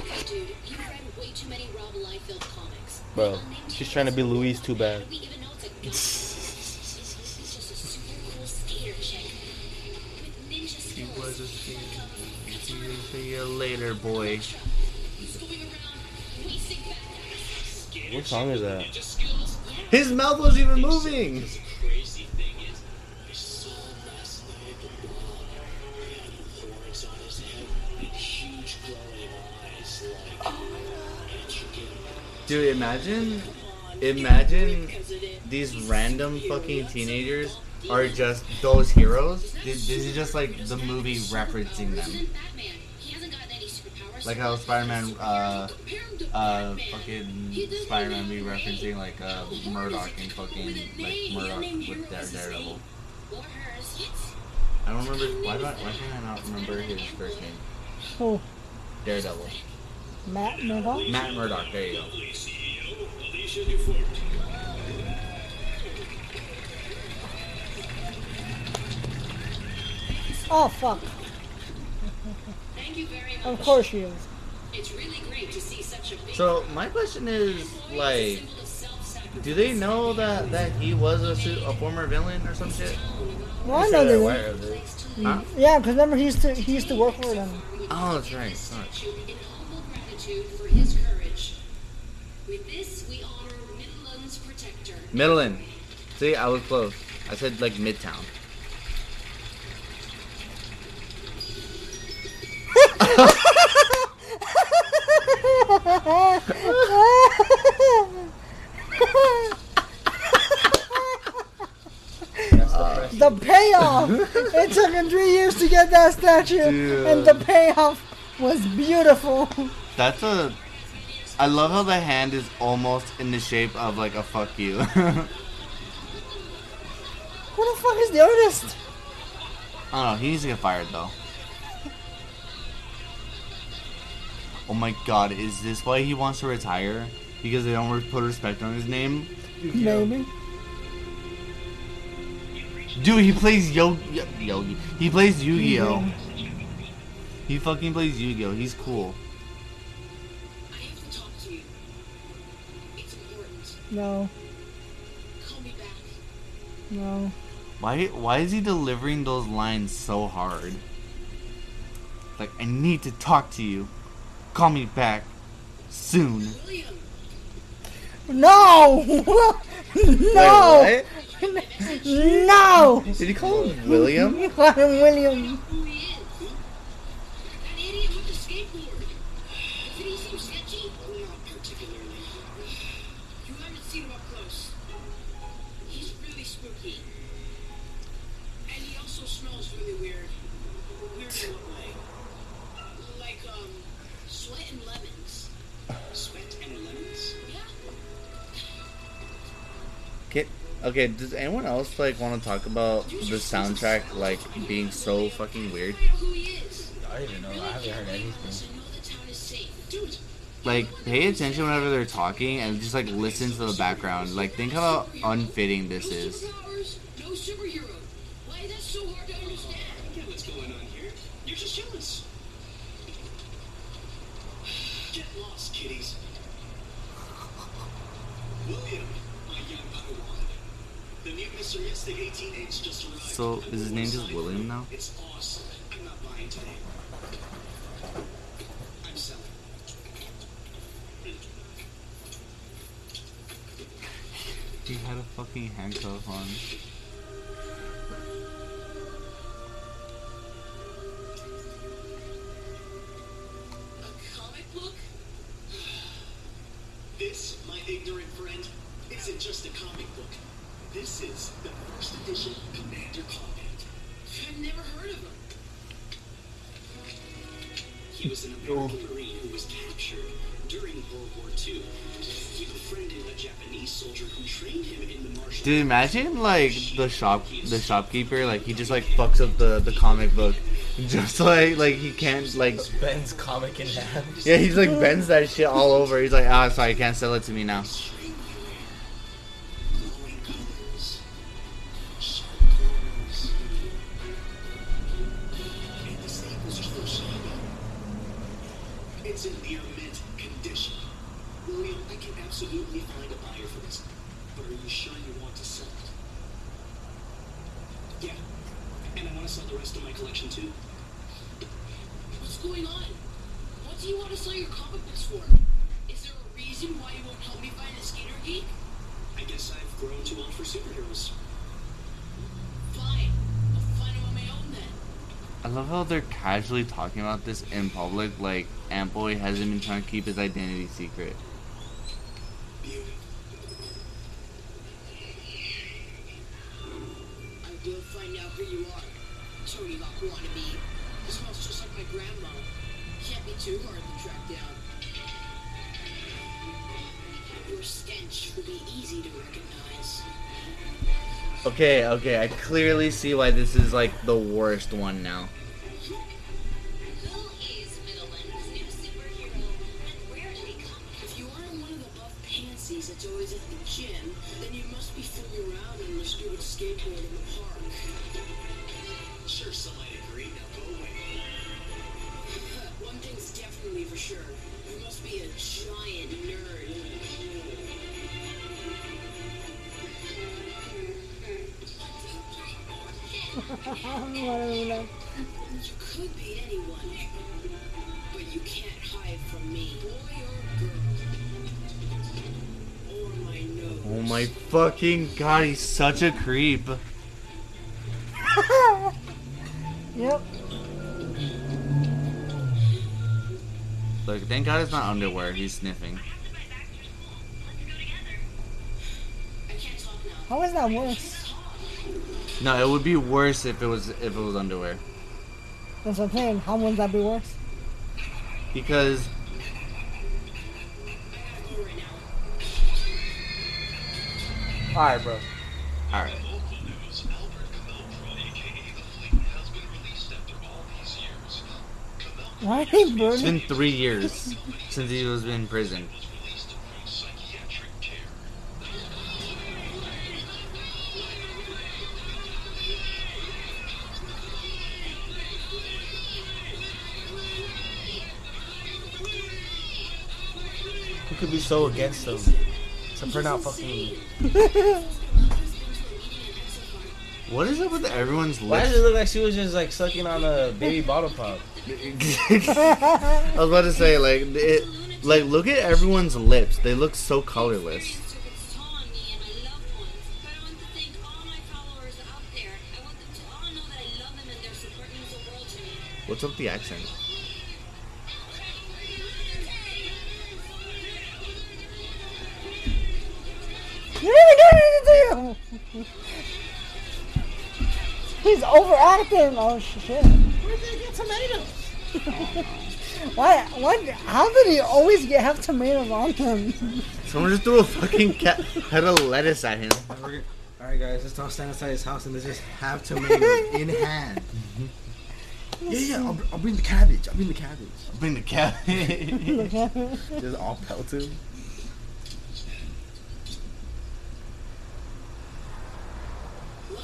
Speaker 4: Okay, dude, you've read way too many Rob Liefeld comics.
Speaker 3: Bro, she's trying to be Louise too bad.
Speaker 2: See you later, boy.
Speaker 4: He's going around wasting badass.
Speaker 3: What song is that?
Speaker 2: His mouth was even moving.
Speaker 5: The crazy thing is, I saw him last night at the mall. He had horns on his head, and huge glowing eyes like intricate.
Speaker 2: Dude, imagine, imagine these random fucking teenagers are just those heroes. This this is just like the movie referencing them.
Speaker 4: Batman. He hasn't got any superpowers.
Speaker 2: Like how Spider-Man, uh,
Speaker 4: Compare him to
Speaker 2: uh, fucking Spider-Man be referencing like uh,
Speaker 4: Murdock
Speaker 2: and fucking like
Speaker 4: Murdock
Speaker 2: with
Speaker 4: hero
Speaker 2: their
Speaker 4: is his
Speaker 2: Daredevil.
Speaker 4: name. Or hers. It's
Speaker 2: I don't remember. Why do I? Why can I not remember his first name?
Speaker 1: Oh,
Speaker 2: Daredevil.
Speaker 1: Matt Murdock?
Speaker 2: Matt Murdock. There you go.
Speaker 1: Oh, fuck.
Speaker 4: thank you very much.
Speaker 1: Of course she is.
Speaker 4: It's really great to see such a big
Speaker 2: So my question is like.
Speaker 4: symbol of self-sacrifice.
Speaker 2: Do they know that that he was a, su- a former villain or some shit?
Speaker 1: Well, I know
Speaker 2: they're aware of it. Mm. Huh?
Speaker 1: Yeah, because remember he used to he used to work for them.
Speaker 2: Oh, that's right. Fuck.
Speaker 4: in humble gratitude for his courage. With this, we honor Midland's protector.
Speaker 2: Midland. See, I was close. I said like Midtown.
Speaker 1: the payoff! it took him three years to get that statue, and the payoff was beautiful.
Speaker 2: That's a. I love how the hand is almost in the shape of like a fuck you.
Speaker 1: Who the fuck is the artist?
Speaker 2: I don't know. He needs to get fired though. Oh my god, is this why he wants to retire? Because they don't put respect on his name?
Speaker 1: Maybe.
Speaker 2: Dude, he plays Yo Yogi. He plays Yu-Gi-Oh. He fucking plays Yu-Gi-Oh. He's cool.
Speaker 4: I have to talk to you. It's important.
Speaker 1: No.
Speaker 4: Call me back.
Speaker 1: No.
Speaker 2: Why why is he delivering those lines so hard? Like I need to talk to you. Call me back soon.
Speaker 1: No! no!
Speaker 2: Wait,
Speaker 1: No!
Speaker 2: Did he call him William?
Speaker 1: You call him William.
Speaker 2: Okay, okay, does anyone else like want to talk about the soundtrack like being so fucking weird?
Speaker 4: I know who he is.
Speaker 3: I don't even know. I haven't heard anything.
Speaker 4: So know the town is safe. Dude,
Speaker 2: Like pay attention whenever they're talking and just like listen to the background. Like think how unfitting this
Speaker 4: no
Speaker 2: is.
Speaker 4: superpowers, no superhero. Why is that so hard to understand?
Speaker 5: I get what's going on here. You're just jealous. Get lost, kiddies. William, my young Padawan. The new Mr. Mystic 18H just arrived.
Speaker 2: So is his name just William now?
Speaker 5: It's awesome. I'm not buying today. I'm selling.
Speaker 2: He had a fucking handcuff on.
Speaker 4: A comic book?
Speaker 5: This, my ignorant friend, isn't just a comic book. This is the first edition Commander Combat.
Speaker 4: I've never heard of him.
Speaker 5: He was an American Marine who was captured during World War II. He befriended a Japanese soldier who trained him in the martial
Speaker 2: Dude, imagine like the shop, the shopkeeper, like he just like fucks up the the comic book, just like like he can't like
Speaker 3: bends comic in half.
Speaker 2: yeah he's like bends that shit all over. He's like ah sorry, you can't sell it to me now.
Speaker 5: Absolutely find a buyer for this. But are you sure you want to sell it? Yeah. And I want to sell the rest of my collection too.
Speaker 4: What's going on? What do you want to sell your comic books for? Is there a reason why you won't help me find a skater geek?
Speaker 5: I guess I've grown too old for superheroes.
Speaker 4: Fine. I'll find them on my own then.
Speaker 2: I love how they're casually talking about this in public, like Antboy hasn't been trying to keep his identity secret.
Speaker 4: Tony Hawk wannabe. You smells just like my grandma. Can't be too hard to track down. Your stench will be easy to recognize.
Speaker 2: Okay, okay, I clearly see why this is like the worst one now.
Speaker 1: Whatever, like,
Speaker 4: You could be anyone, but you can't hide from me, boy or girl. Or my nose.
Speaker 2: Oh my fucking god, he's such a creep.
Speaker 1: Yep.
Speaker 2: Look, thank god it's not underwear, he's sniffing.
Speaker 4: I can't talk now.
Speaker 1: How is that worse?
Speaker 2: No, it would be worse if it was if it was underwear.
Speaker 1: That's what I'm saying. How would that be worse?
Speaker 2: Because
Speaker 4: I gotta go right now.
Speaker 3: Alright, bro.
Speaker 2: alright.
Speaker 5: Local news, Albert Cameltra, aka The Flea, has been released after all these years. Cameltra
Speaker 1: Why are they
Speaker 2: It's
Speaker 1: burning?
Speaker 2: been three years since he was in prison.
Speaker 3: Who could be so against them? So for not fucking.
Speaker 2: What is up with everyone's lips?
Speaker 3: Why does it look like she was just like sucking on a baby bottle pop?
Speaker 2: I was about to say like it, like look at everyone's lips. They look so colorless.
Speaker 6: What's up toll on me
Speaker 1: You didn't to him. He's overacting. Oh shit!
Speaker 4: Where did they get tomatoes?
Speaker 1: Why? What? How did he always get have tomatoes on him?
Speaker 2: Someone just threw a fucking cat head of lettuce at him.
Speaker 3: Alright, guys, let's all stand outside his house and let's just have tomatoes in hand. Yeah, yeah, I'll, I'll bring the cabbage. I'll bring the cabbage.
Speaker 2: I'll bring the cat.
Speaker 3: Just all pelted.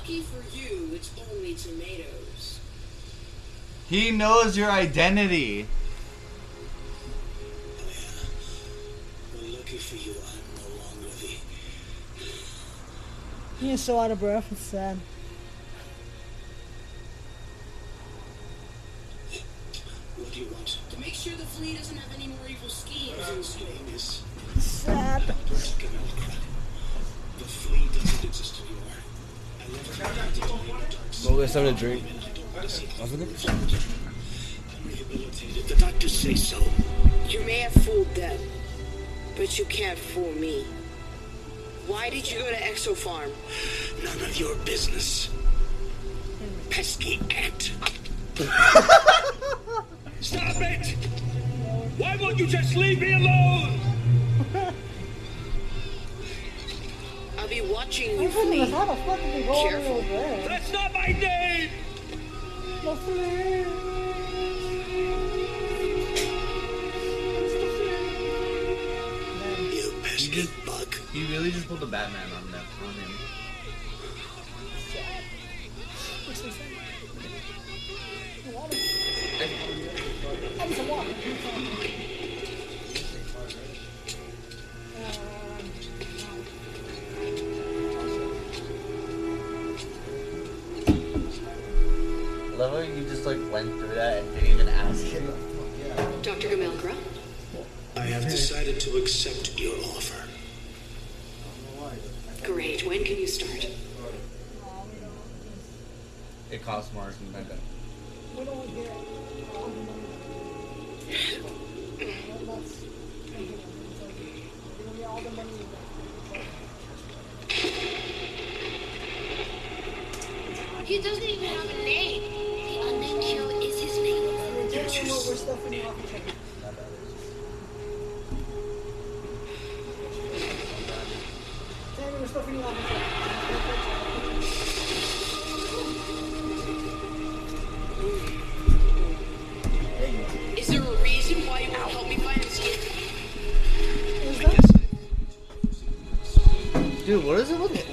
Speaker 4: Lucky for you, it's only tomatoes.
Speaker 2: he knows your identity.
Speaker 5: Well, lucky for you, I'm no longer the.
Speaker 1: He is so out of breath. It's sad.
Speaker 5: What do you want?
Speaker 4: To make sure the fleet doesn't have any more evil schemes and
Speaker 5: His name is
Speaker 1: Sad.
Speaker 5: The flea doesn't exist
Speaker 3: Go get something to drink.
Speaker 5: and I don't want to see
Speaker 3: Wasn't
Speaker 5: it. I'm rehabilitated. The doctors say so.
Speaker 4: You may have fooled them, but you can't fool me. Why did you go to Exo Farm?
Speaker 5: None of your business. Pesky ant. Stop it! Why won't you just leave me alone?
Speaker 4: I'll be watching you,
Speaker 1: How
Speaker 4: flea.
Speaker 1: the fuck did he go all over there?
Speaker 5: That's not my name!
Speaker 1: The flea.
Speaker 5: You pesky bug.
Speaker 2: He really just pulled the Batman on on love how you just like went through that and didn't even ask him.
Speaker 4: Dr. Gamelkra?
Speaker 5: I have decided to accept your offer.
Speaker 4: Great. When can you start?
Speaker 2: It costs more or something.
Speaker 6: He doesn't even have a name.
Speaker 1: We're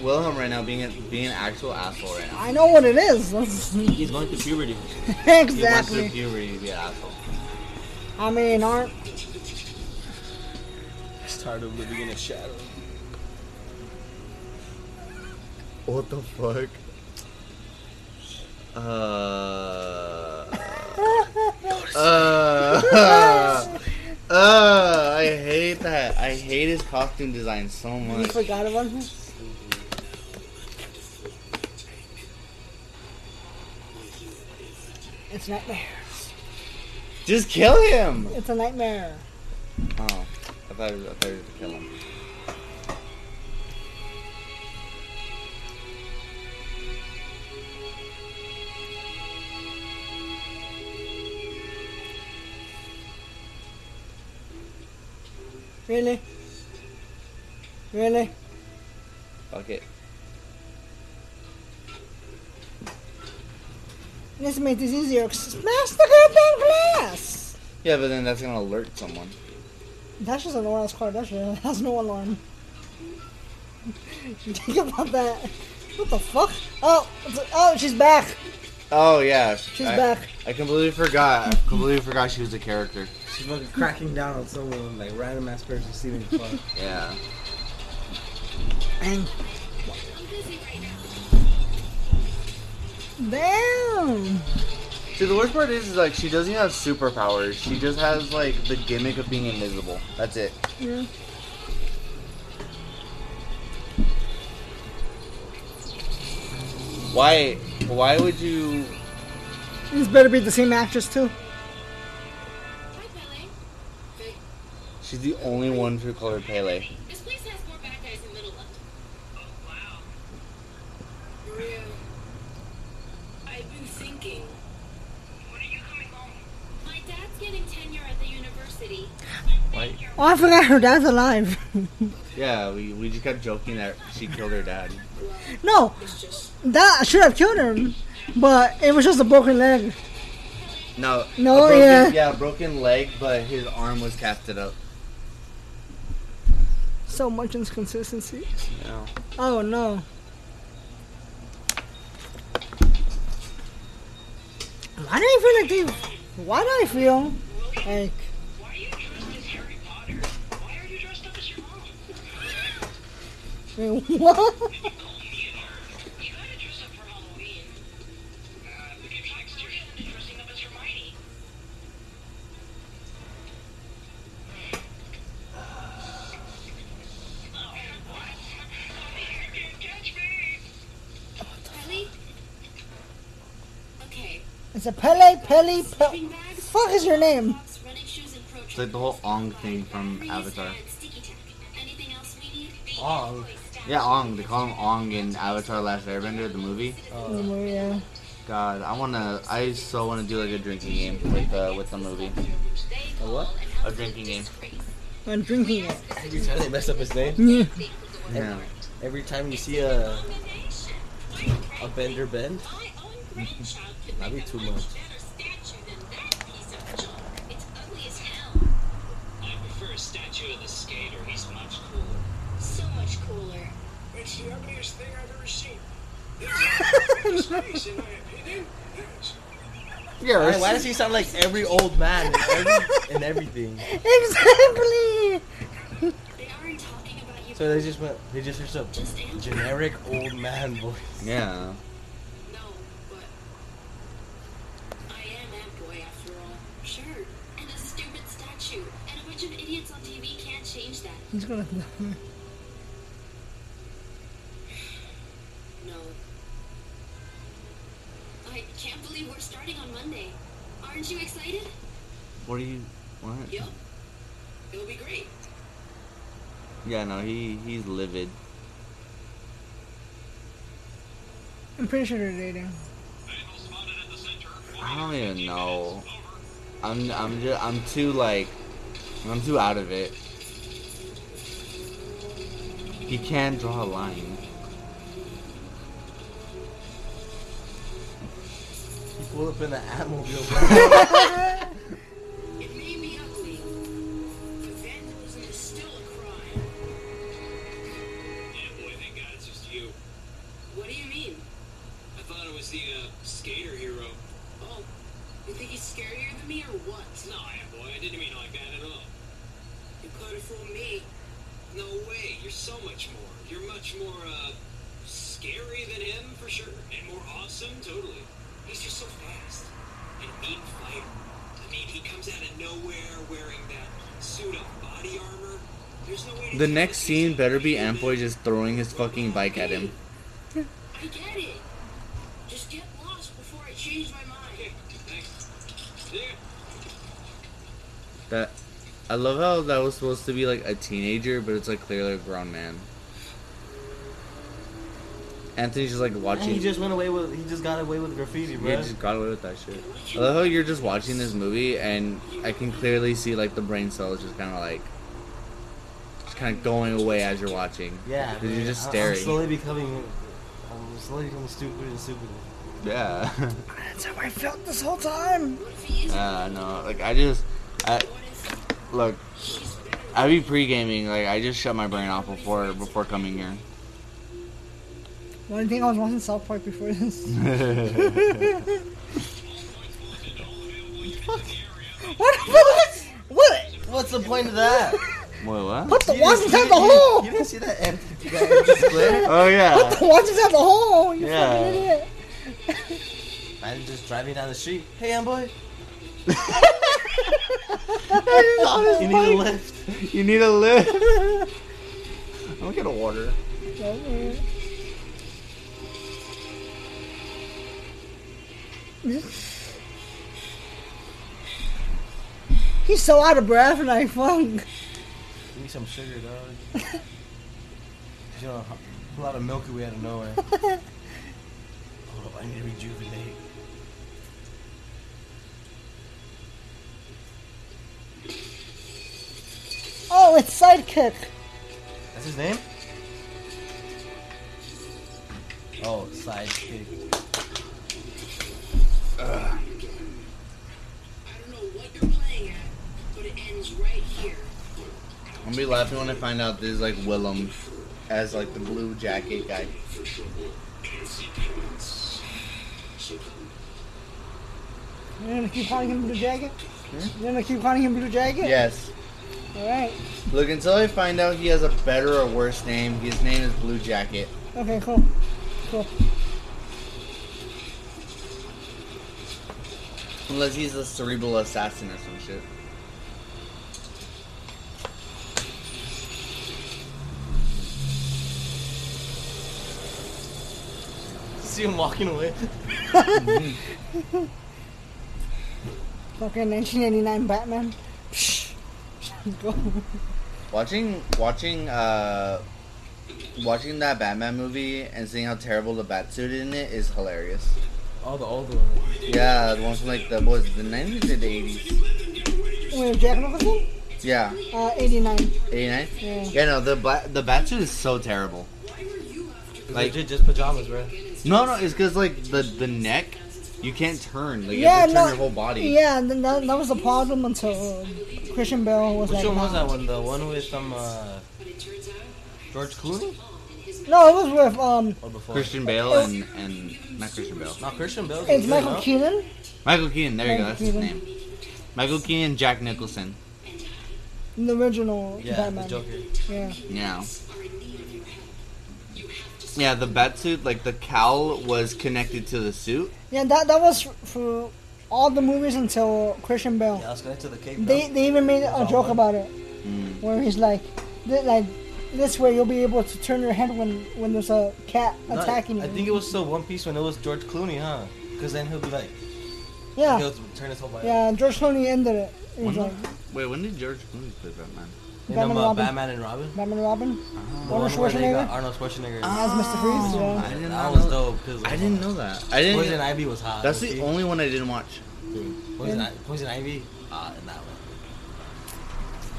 Speaker 2: Wilhelm right now being a, being an actual asshole right now?
Speaker 1: I know what it is.
Speaker 3: He's going through puberty. exactly.
Speaker 2: He wants to puberty to be an asshole.
Speaker 1: I mean, aren't
Speaker 3: He's tired of living in a shadow.
Speaker 2: What the fuck? Uh. uh. uh. I hate that. I hate his costume design so much.
Speaker 1: you forgot about him? It's nightmare.
Speaker 2: Just kill him.
Speaker 1: It's a nightmare.
Speaker 2: Oh, I thought, I thought were to kill him.
Speaker 1: Really? Really?
Speaker 2: Fuck it.
Speaker 1: Let's make this easier. Smash the goddamn glass!
Speaker 2: Yeah, but then that's gonna alert someone.
Speaker 1: That's just an alarm car. That shit has no alarm. Think about that. What the fuck? Oh, oh, she's back.
Speaker 2: Oh yeah,
Speaker 1: She's
Speaker 2: I,
Speaker 1: back.
Speaker 2: I completely forgot. I completely forgot she was a character.
Speaker 3: She's fucking cracking down on someone, like random ass person stealing fuck.
Speaker 2: Yeah.
Speaker 1: And damn.
Speaker 2: See, the worst part is, is like she doesn't even have superpowers. She just has like the gimmick of being invisible. That's it.
Speaker 1: Yeah.
Speaker 2: Why? Why would you?
Speaker 1: This better be the same actress too.
Speaker 6: Hi,
Speaker 4: Pelle.
Speaker 2: She's the only one who colored Pelle.
Speaker 6: This place has more bad guys than Middle London.
Speaker 4: Maria, I've been thinking.
Speaker 6: My dad's getting tenure at the university.
Speaker 3: Why?
Speaker 1: Oh, I forgot her dad's alive.
Speaker 2: Yeah, we, we just kept joking that she killed her dad.
Speaker 1: no, that should have killed him, but it was just a broken leg.
Speaker 2: No.
Speaker 1: No,
Speaker 2: broken,
Speaker 1: yeah.
Speaker 2: Yeah, broken leg, but his arm was casted up.
Speaker 1: So much inconsistency.
Speaker 2: Yeah.
Speaker 1: Oh no. Why do I feel like they? Why do I feel like?
Speaker 6: Okay.
Speaker 1: It's a Pelle Pelle Pelle.
Speaker 6: Sleeping bags,
Speaker 1: Fuck is your name?
Speaker 6: socks, running shoes, and pro
Speaker 2: It's like the whole Ong thing from Avatar.
Speaker 6: Sticky tack. Anything else we need?
Speaker 3: Ong.
Speaker 2: Yeah, Ong. They call him Ong in Avatar: Last Airbender, the movie.
Speaker 1: Oh, yeah.
Speaker 2: God, I wanna. I so wanna do like a drinking game with uh, with the movie.
Speaker 3: A what?
Speaker 2: A drinking game.
Speaker 1: I'm drinking it.
Speaker 3: Every time they mess up his name,
Speaker 1: Yeah.
Speaker 2: Yeah.
Speaker 3: every time you see a a bender bend, that'd be too much.
Speaker 6: It's ugly as hell.
Speaker 5: I prefer a statue of the skater. He's much cooler.
Speaker 6: So much cooler.
Speaker 5: It's the ugliest thing I've ever seen. It's space, in my opinion. Yes.
Speaker 2: Yeah.
Speaker 3: Why, why does he sound like every old man and, every, and everything?
Speaker 1: Exactly.
Speaker 6: They aren't talking about you.
Speaker 3: So they just went. They just here's a
Speaker 6: Just answer.
Speaker 3: generic old man voice.
Speaker 2: Yeah.
Speaker 6: No, but I am that boy after all. Sure. And a stupid statue. And a bunch of idiots on TV can't change that.
Speaker 1: He's gonna.
Speaker 6: No. I can't believe we're starting on Monday. Aren't you excited?
Speaker 2: What do you? What?
Speaker 4: Yep. It'll be great.
Speaker 2: Yeah. No. He he's livid.
Speaker 1: I'm pretty sure they're dating.
Speaker 2: I don't even know. I'm I'm just I'm too like I'm too out of it. He can't draw a line.
Speaker 3: He pulled up in an
Speaker 5: Antmobile.
Speaker 2: next scene better be Antboy just throwing his fucking bike at him.
Speaker 4: I get it. Just get lost before I change my mind.
Speaker 2: That I love how that was supposed to be like a teenager, but it's like clearly a grown man. Anthony's just like
Speaker 3: And
Speaker 2: watching.
Speaker 3: he just went away with. He just got away with graffiti, bro.
Speaker 2: Yeah, just got away with that shit. I love how you're just watching this movie and I can clearly see like the brain cells just kind of like, just kind of going away as you're watching.
Speaker 3: yeah,
Speaker 2: because you're just staring.
Speaker 3: I'm slowly becoming. I'm slowly becoming stupider and stupider.
Speaker 2: Yeah.
Speaker 1: That's how I felt this whole time.
Speaker 6: What if he is?
Speaker 2: Yeah, no, like I just, I, look, I be pre gaming. Like I just shut my brain off before before coming here.
Speaker 1: One thing I was watching South Park before this? what the fuck? What?
Speaker 3: What's the point of that?
Speaker 2: Wait, what?
Speaker 1: Put the
Speaker 3: You didn't
Speaker 1: watches
Speaker 3: see-
Speaker 1: at the hole!
Speaker 3: You didn't see that empty, that empty square?
Speaker 2: Oh yeah.
Speaker 1: Put the watches at the hole! You
Speaker 2: Yeah.
Speaker 1: fucking idiot.
Speaker 3: I'm just driving down the street. Hey, boy.
Speaker 2: you
Speaker 3: You need a lift.
Speaker 2: You need a lift. I'm gonna get a water.
Speaker 1: He's so out of breath and I fuck.
Speaker 3: Give me some sugar, dog. you know, a lot of Milky Way out of nowhere. Hold oh, up, I need to rejuvenate.
Speaker 1: Oh, it's Sidekick.
Speaker 3: That's his name? Oh, sidekick.
Speaker 4: I don't know what you're playing at, but it ends right here.
Speaker 2: I'm gonna be laughing when I find out this is like Willem as like the blue jacket guy.
Speaker 1: You're gonna keep calling him Blue Jacket? You're gonna keep calling him Blue Jacket?
Speaker 2: Yes.
Speaker 1: Alright.
Speaker 2: Look, until I find out he has a better or worse name, his name is Blue Jacket.
Speaker 1: Okay, cool. Cool.
Speaker 2: Unless he's a cerebral assassin or some shit.
Speaker 3: See him walking away.
Speaker 1: Fucking 1989 Batman. Go.
Speaker 2: Watching, watching, uh, watching that Batman movie and seeing how terrible the Batsuit is in it is hilarious.
Speaker 3: All the old ones.
Speaker 2: Yeah, the ones from like the what was the 90s or the 80s?
Speaker 1: Wait, Jack Nicholson?
Speaker 2: Yeah,
Speaker 1: Uh, 89.
Speaker 2: 89.
Speaker 1: Yeah.
Speaker 2: Yeah, no, the Ba- the Batsuit is so terrible.
Speaker 3: It's
Speaker 2: Like-
Speaker 3: legit just pajamas, bro.
Speaker 2: No, no, it's because like the the neck, you can't turn. Like you
Speaker 1: Yeah,
Speaker 2: have to turn
Speaker 1: no.
Speaker 2: your whole body.
Speaker 1: Yeah, and then that, that was the problem until uh, Christian Bale was
Speaker 3: Which
Speaker 1: like,
Speaker 3: one was that one? The one with some uh,
Speaker 4: But it turns out
Speaker 3: George Clooney?
Speaker 1: No, it was with, um,
Speaker 2: Christian Bale and and not Christian Bale.
Speaker 3: Not Christian Bale.
Speaker 1: it's Michael Keaton.
Speaker 2: Michael Keaton. There you go.
Speaker 1: Michael
Speaker 2: That's his name. Michael Keaton, Jack Nicholson.
Speaker 1: In the original
Speaker 3: Yeah,
Speaker 1: Batman.
Speaker 3: the Joker.
Speaker 1: Yeah.
Speaker 2: Yeah. Yeah, the Batsuit, like the cowl was connected to the suit.
Speaker 1: Yeah, that that was for all the movies until Christian Bale.
Speaker 3: Yeah, let's connect to the cape.
Speaker 1: They they even made a joke
Speaker 3: one.
Speaker 1: about it,
Speaker 2: Mm.
Speaker 1: where he's like, like this way you'll be able to turn your head when when there's a cat
Speaker 3: No,
Speaker 1: attacking you.
Speaker 3: I think it was still One Piece when it was George Clooney, huh? Because then he'll be like,
Speaker 1: yeah,
Speaker 3: he'll turn his whole body.
Speaker 1: yeah. George Clooney ended it.
Speaker 2: When
Speaker 1: like
Speaker 2: Wait, when did George Clooney play Batman?
Speaker 3: You
Speaker 1: Batman
Speaker 3: know,
Speaker 1: and
Speaker 3: uh,
Speaker 1: Robin.
Speaker 3: Batman and Robin.
Speaker 1: Batman and Robin
Speaker 3: The
Speaker 1: Arnold
Speaker 3: one where they got
Speaker 1: Schwarzenegger?
Speaker 3: Arnold Schwarzenegger.
Speaker 1: as Mr. Freeze.
Speaker 2: I didn't
Speaker 3: that
Speaker 2: know
Speaker 3: was
Speaker 2: that.
Speaker 3: dope. Cause
Speaker 2: I didn't know that. I didn't.
Speaker 3: Poison Ivy was hot.
Speaker 2: That's the
Speaker 3: okay?
Speaker 2: only one I didn't watch.
Speaker 3: Poison, I- Poison Ivy. Uh, in that one.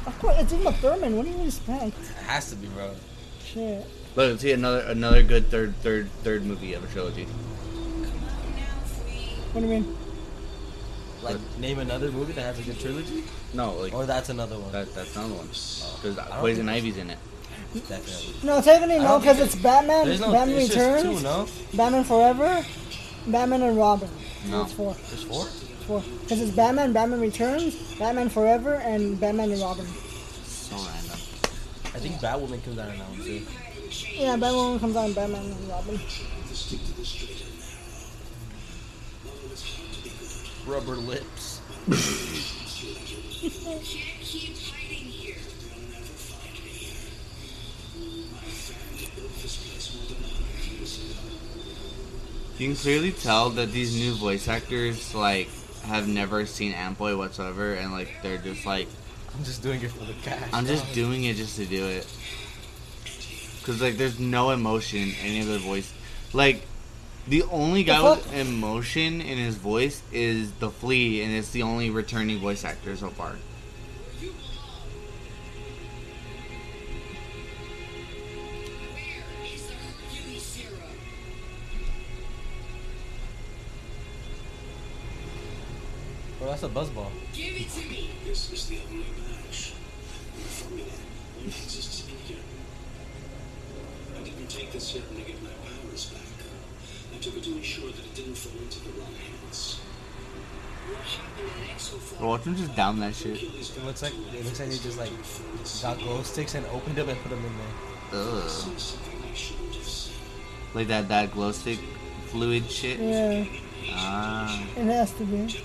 Speaker 1: Of course, it's Uma Thurman. What do you expect?
Speaker 3: It has to be, bro.
Speaker 1: Shit.
Speaker 2: Look, see another another good third third third movie of a trilogy.
Speaker 1: What do you mean?
Speaker 3: Like, name another movie that has a good trilogy,
Speaker 2: No, like
Speaker 3: or that's another one.
Speaker 2: that that's another one. Oh. Because
Speaker 3: I don't
Speaker 2: Poison Ivy's in it.
Speaker 3: Definitely.
Speaker 1: No, technically
Speaker 3: I
Speaker 1: no,
Speaker 3: don't
Speaker 1: because it's Batman,
Speaker 3: There's no.
Speaker 1: Batman
Speaker 3: it's
Speaker 1: Returns,
Speaker 3: two, no.
Speaker 1: Batman Forever, Batman and Robin. So
Speaker 2: No.
Speaker 1: it's four.
Speaker 3: There's four.
Speaker 1: It's four. Because it's Batman, Batman Returns, Batman Forever, and Batman and Robin.
Speaker 2: So random.
Speaker 3: I think Batwoman comes out in that one too.
Speaker 1: Yeah, Batwoman comes out in Batman and Robin.
Speaker 3: Rubber lips.
Speaker 4: Can't keep hiding here.
Speaker 2: You can clearly tell that these new voice actors like have never seen Antboy whatsoever, and like they're just like,
Speaker 3: I'm just doing it for the cash.
Speaker 2: I'm just
Speaker 3: dog.
Speaker 2: doing it just to do it. Cause like there's no emotion in any of the voice. Like the only guy
Speaker 1: The
Speaker 2: with emotion in his voice is the Flea, and it's the only returning voice actor so far.
Speaker 4: Where is the Hercules serum?
Speaker 3: Bro, that's a buzzball.
Speaker 4: Give it to me.
Speaker 5: This is the only match. The formula only exists in here. I didn't take the serum to get my powers back. I took it to ensure that it didn't fall into the wrong hands.
Speaker 4: What happened at Exofarm?
Speaker 2: Bro, watch him just down that shit.
Speaker 3: It looks like it looks like they just like got glow sticks and opened them and put them in there.
Speaker 2: Ugh.
Speaker 5: Say something I shouldn't have said.
Speaker 2: Like that that glow stick fluid shit.
Speaker 1: Yeah,
Speaker 2: Ah.
Speaker 1: it has to be.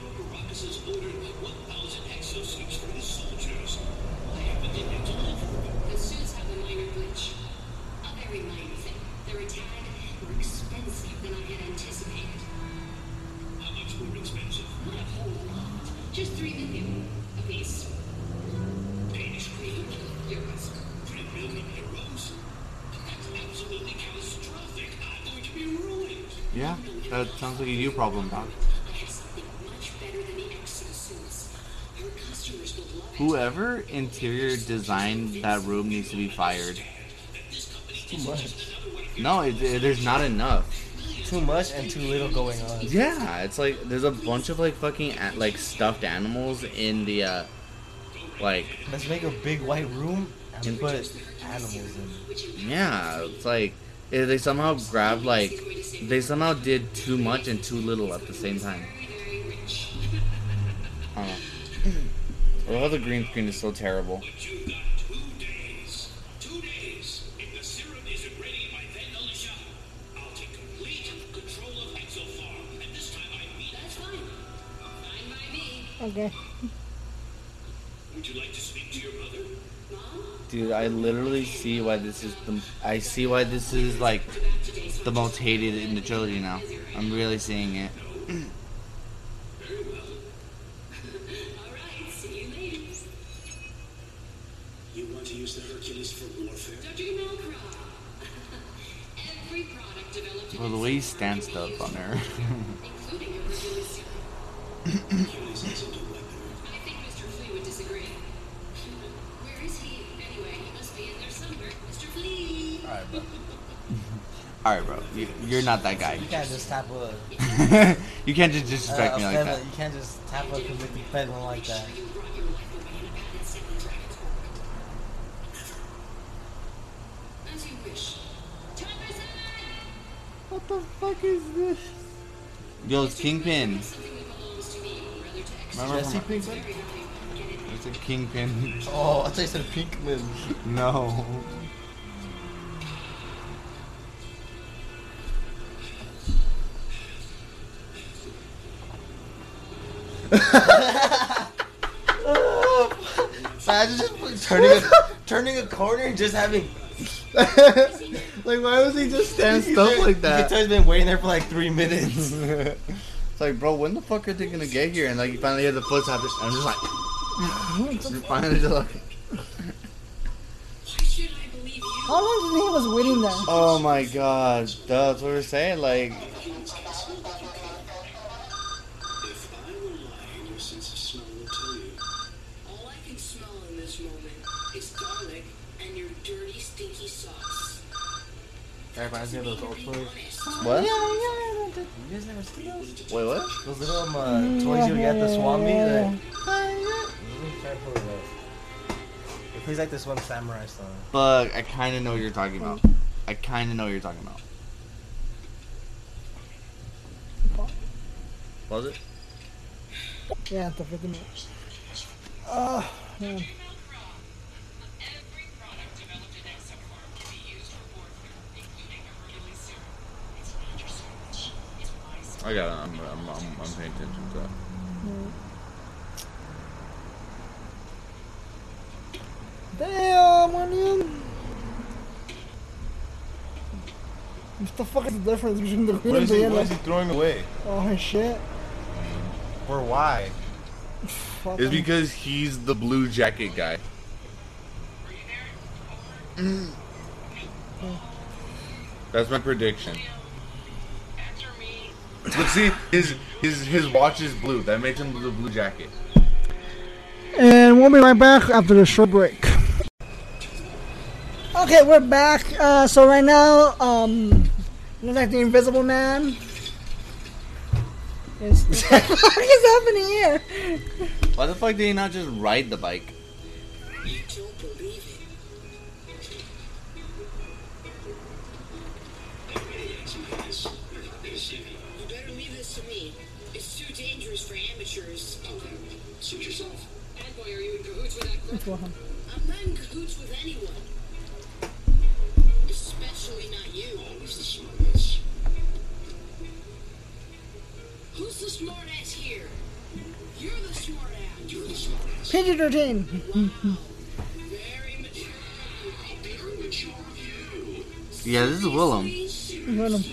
Speaker 6: Just three million apiece.
Speaker 5: Danish kroner?
Speaker 6: Euros.
Speaker 5: Three million euros? That's absolutely catastrophic. I'm going to be ruined.
Speaker 2: Yeah, that sounds like a you problem, Doc.
Speaker 6: I have something much better than the exosuits. Our customers will love it.
Speaker 2: Whoever interior designed that room needs to be fired.
Speaker 3: Too much.
Speaker 2: No, it, it- there's not enough.
Speaker 3: Too much and too little going on.
Speaker 2: Yeah, it's like there's a bunch of like fucking like stuffed animals in the uh like
Speaker 3: Let's make a big white room and put animals in.
Speaker 2: yeah, it's like eh, they somehow grabbed like they somehow did too much and too little at the same time. I don't know. Oh, the green screen is so terrible.
Speaker 1: Okay.
Speaker 5: Would you like to speak to your mother?
Speaker 6: Mom?
Speaker 2: Dude, I literally see why this is the I see why this is like the most hated in the trilogy now. I'm really seeing it.
Speaker 5: Well.
Speaker 6: All right. See you
Speaker 5: want to use the Hercules for warfare?
Speaker 6: Dr. Malcroft. Every product developed
Speaker 2: Well, the way he stands up on her.
Speaker 6: including your Hercules serum.
Speaker 5: Hercules isn't a weapon.
Speaker 6: I think Mr. Flea would disagree. Where is he? Anyway, he must be in there somewhere. Mr. Flea!
Speaker 3: Alright, bro.
Speaker 2: All right, bro. You, you're not that guy.
Speaker 3: You can't just tap a.
Speaker 2: you can't just disrespect
Speaker 3: uh,
Speaker 2: me like that.
Speaker 3: You can't just tap a convicted felon like that.
Speaker 6: You brought your life away in a bad and silly dragon's orbit. As you wish. Time is up!
Speaker 1: What the fuck is this?
Speaker 2: Yo, it's Kingpin.
Speaker 6: Something that belongs to me, rather to X.
Speaker 2: Remember
Speaker 3: Jesse Pinkman?
Speaker 6: Very happy. Get it?
Speaker 2: It's a Kingpin.
Speaker 3: Oh, I thought you said Pinkman.
Speaker 2: no.
Speaker 3: Imagine just turning a, turning a corner and just having.
Speaker 2: like, why was he just stand stuff like
Speaker 3: You can
Speaker 2: that?
Speaker 3: tell he's been waiting there for like three minutes.
Speaker 2: it's like, bro, when the fuck are they gonna get here? And like, you finally hear the foot tap. I'm just like, you finally just like,
Speaker 6: Why should I believe you?
Speaker 1: How long do you think he was waiting there?
Speaker 2: oh my god, that's what we're saying. Like,
Speaker 5: If I were lying, your sense of smell will tell you.
Speaker 4: All I can smell in this moment is garlic and your dirty, stinky sauce.
Speaker 3: That reminds me of those old toys.
Speaker 2: what?
Speaker 3: You guys never seen those?
Speaker 2: Wait, what?
Speaker 3: Those little um, uh, toys you would get at the Swami.
Speaker 1: yeah,
Speaker 3: That, Let me try to pull it plays like this one samurai song.
Speaker 2: But I kind of know what you're talking about. I kind of know what you're talking about. Was it?
Speaker 1: Yeah, the freaking. Oh, man.
Speaker 6: Every product developed in Exofarm can be used for warfare, including your Hercules serum. It's not your switch. It's my switch.
Speaker 2: I got it. I'm, I'm, I'm, I'm paying attention to that.
Speaker 1: Damn, onion. What the fuck is the difference between the green and the
Speaker 3: he,
Speaker 1: yellow?
Speaker 3: what is he throwing away?
Speaker 1: Oh shit.
Speaker 3: Or why?
Speaker 1: Fuck.
Speaker 2: It's because he's the blue jacket guy. That's my prediction.
Speaker 6: Answer me.
Speaker 2: But see, his his his watch is blue. That makes him the blue jacket.
Speaker 1: And we'll be right back after the short break. Okay, we're back. Uh, so right now, um, looks like the Invisible Man It's, what the fuck is happening here?
Speaker 2: Why the fuck did he not just ride the bike?
Speaker 4: Cahoots with that
Speaker 1: It's
Speaker 4: crook?
Speaker 1: Wilhelm.
Speaker 4: I'm not in cahoots with anyone. Especially not you. Always the smartass. Who's the smartass here? You're the smartass. You're the smartass.
Speaker 1: PG 13.
Speaker 4: Wow. Very mature. How very mature of you.
Speaker 2: Yeah, this is Willem.
Speaker 1: Willem.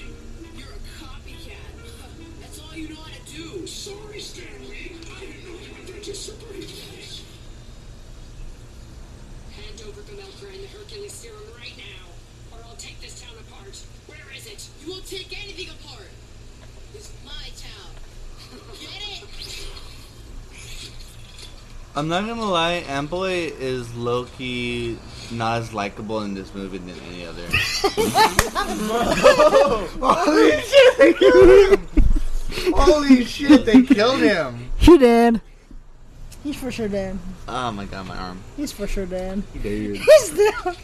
Speaker 4: Over Gamelka and the Hercules serum right now, or I'll take this town apart. Where is it? You won't take anything apart. It's my town. Get it?
Speaker 2: I'm not gonna lie, Antboy is low key not as likable in this movie than any other. Holy shit, they killed him! Holy shit, they killed him!
Speaker 1: He dead. He's for sure dead.
Speaker 2: Oh my god, my arm.
Speaker 1: He's for sure dead.
Speaker 2: He did.
Speaker 1: He's still.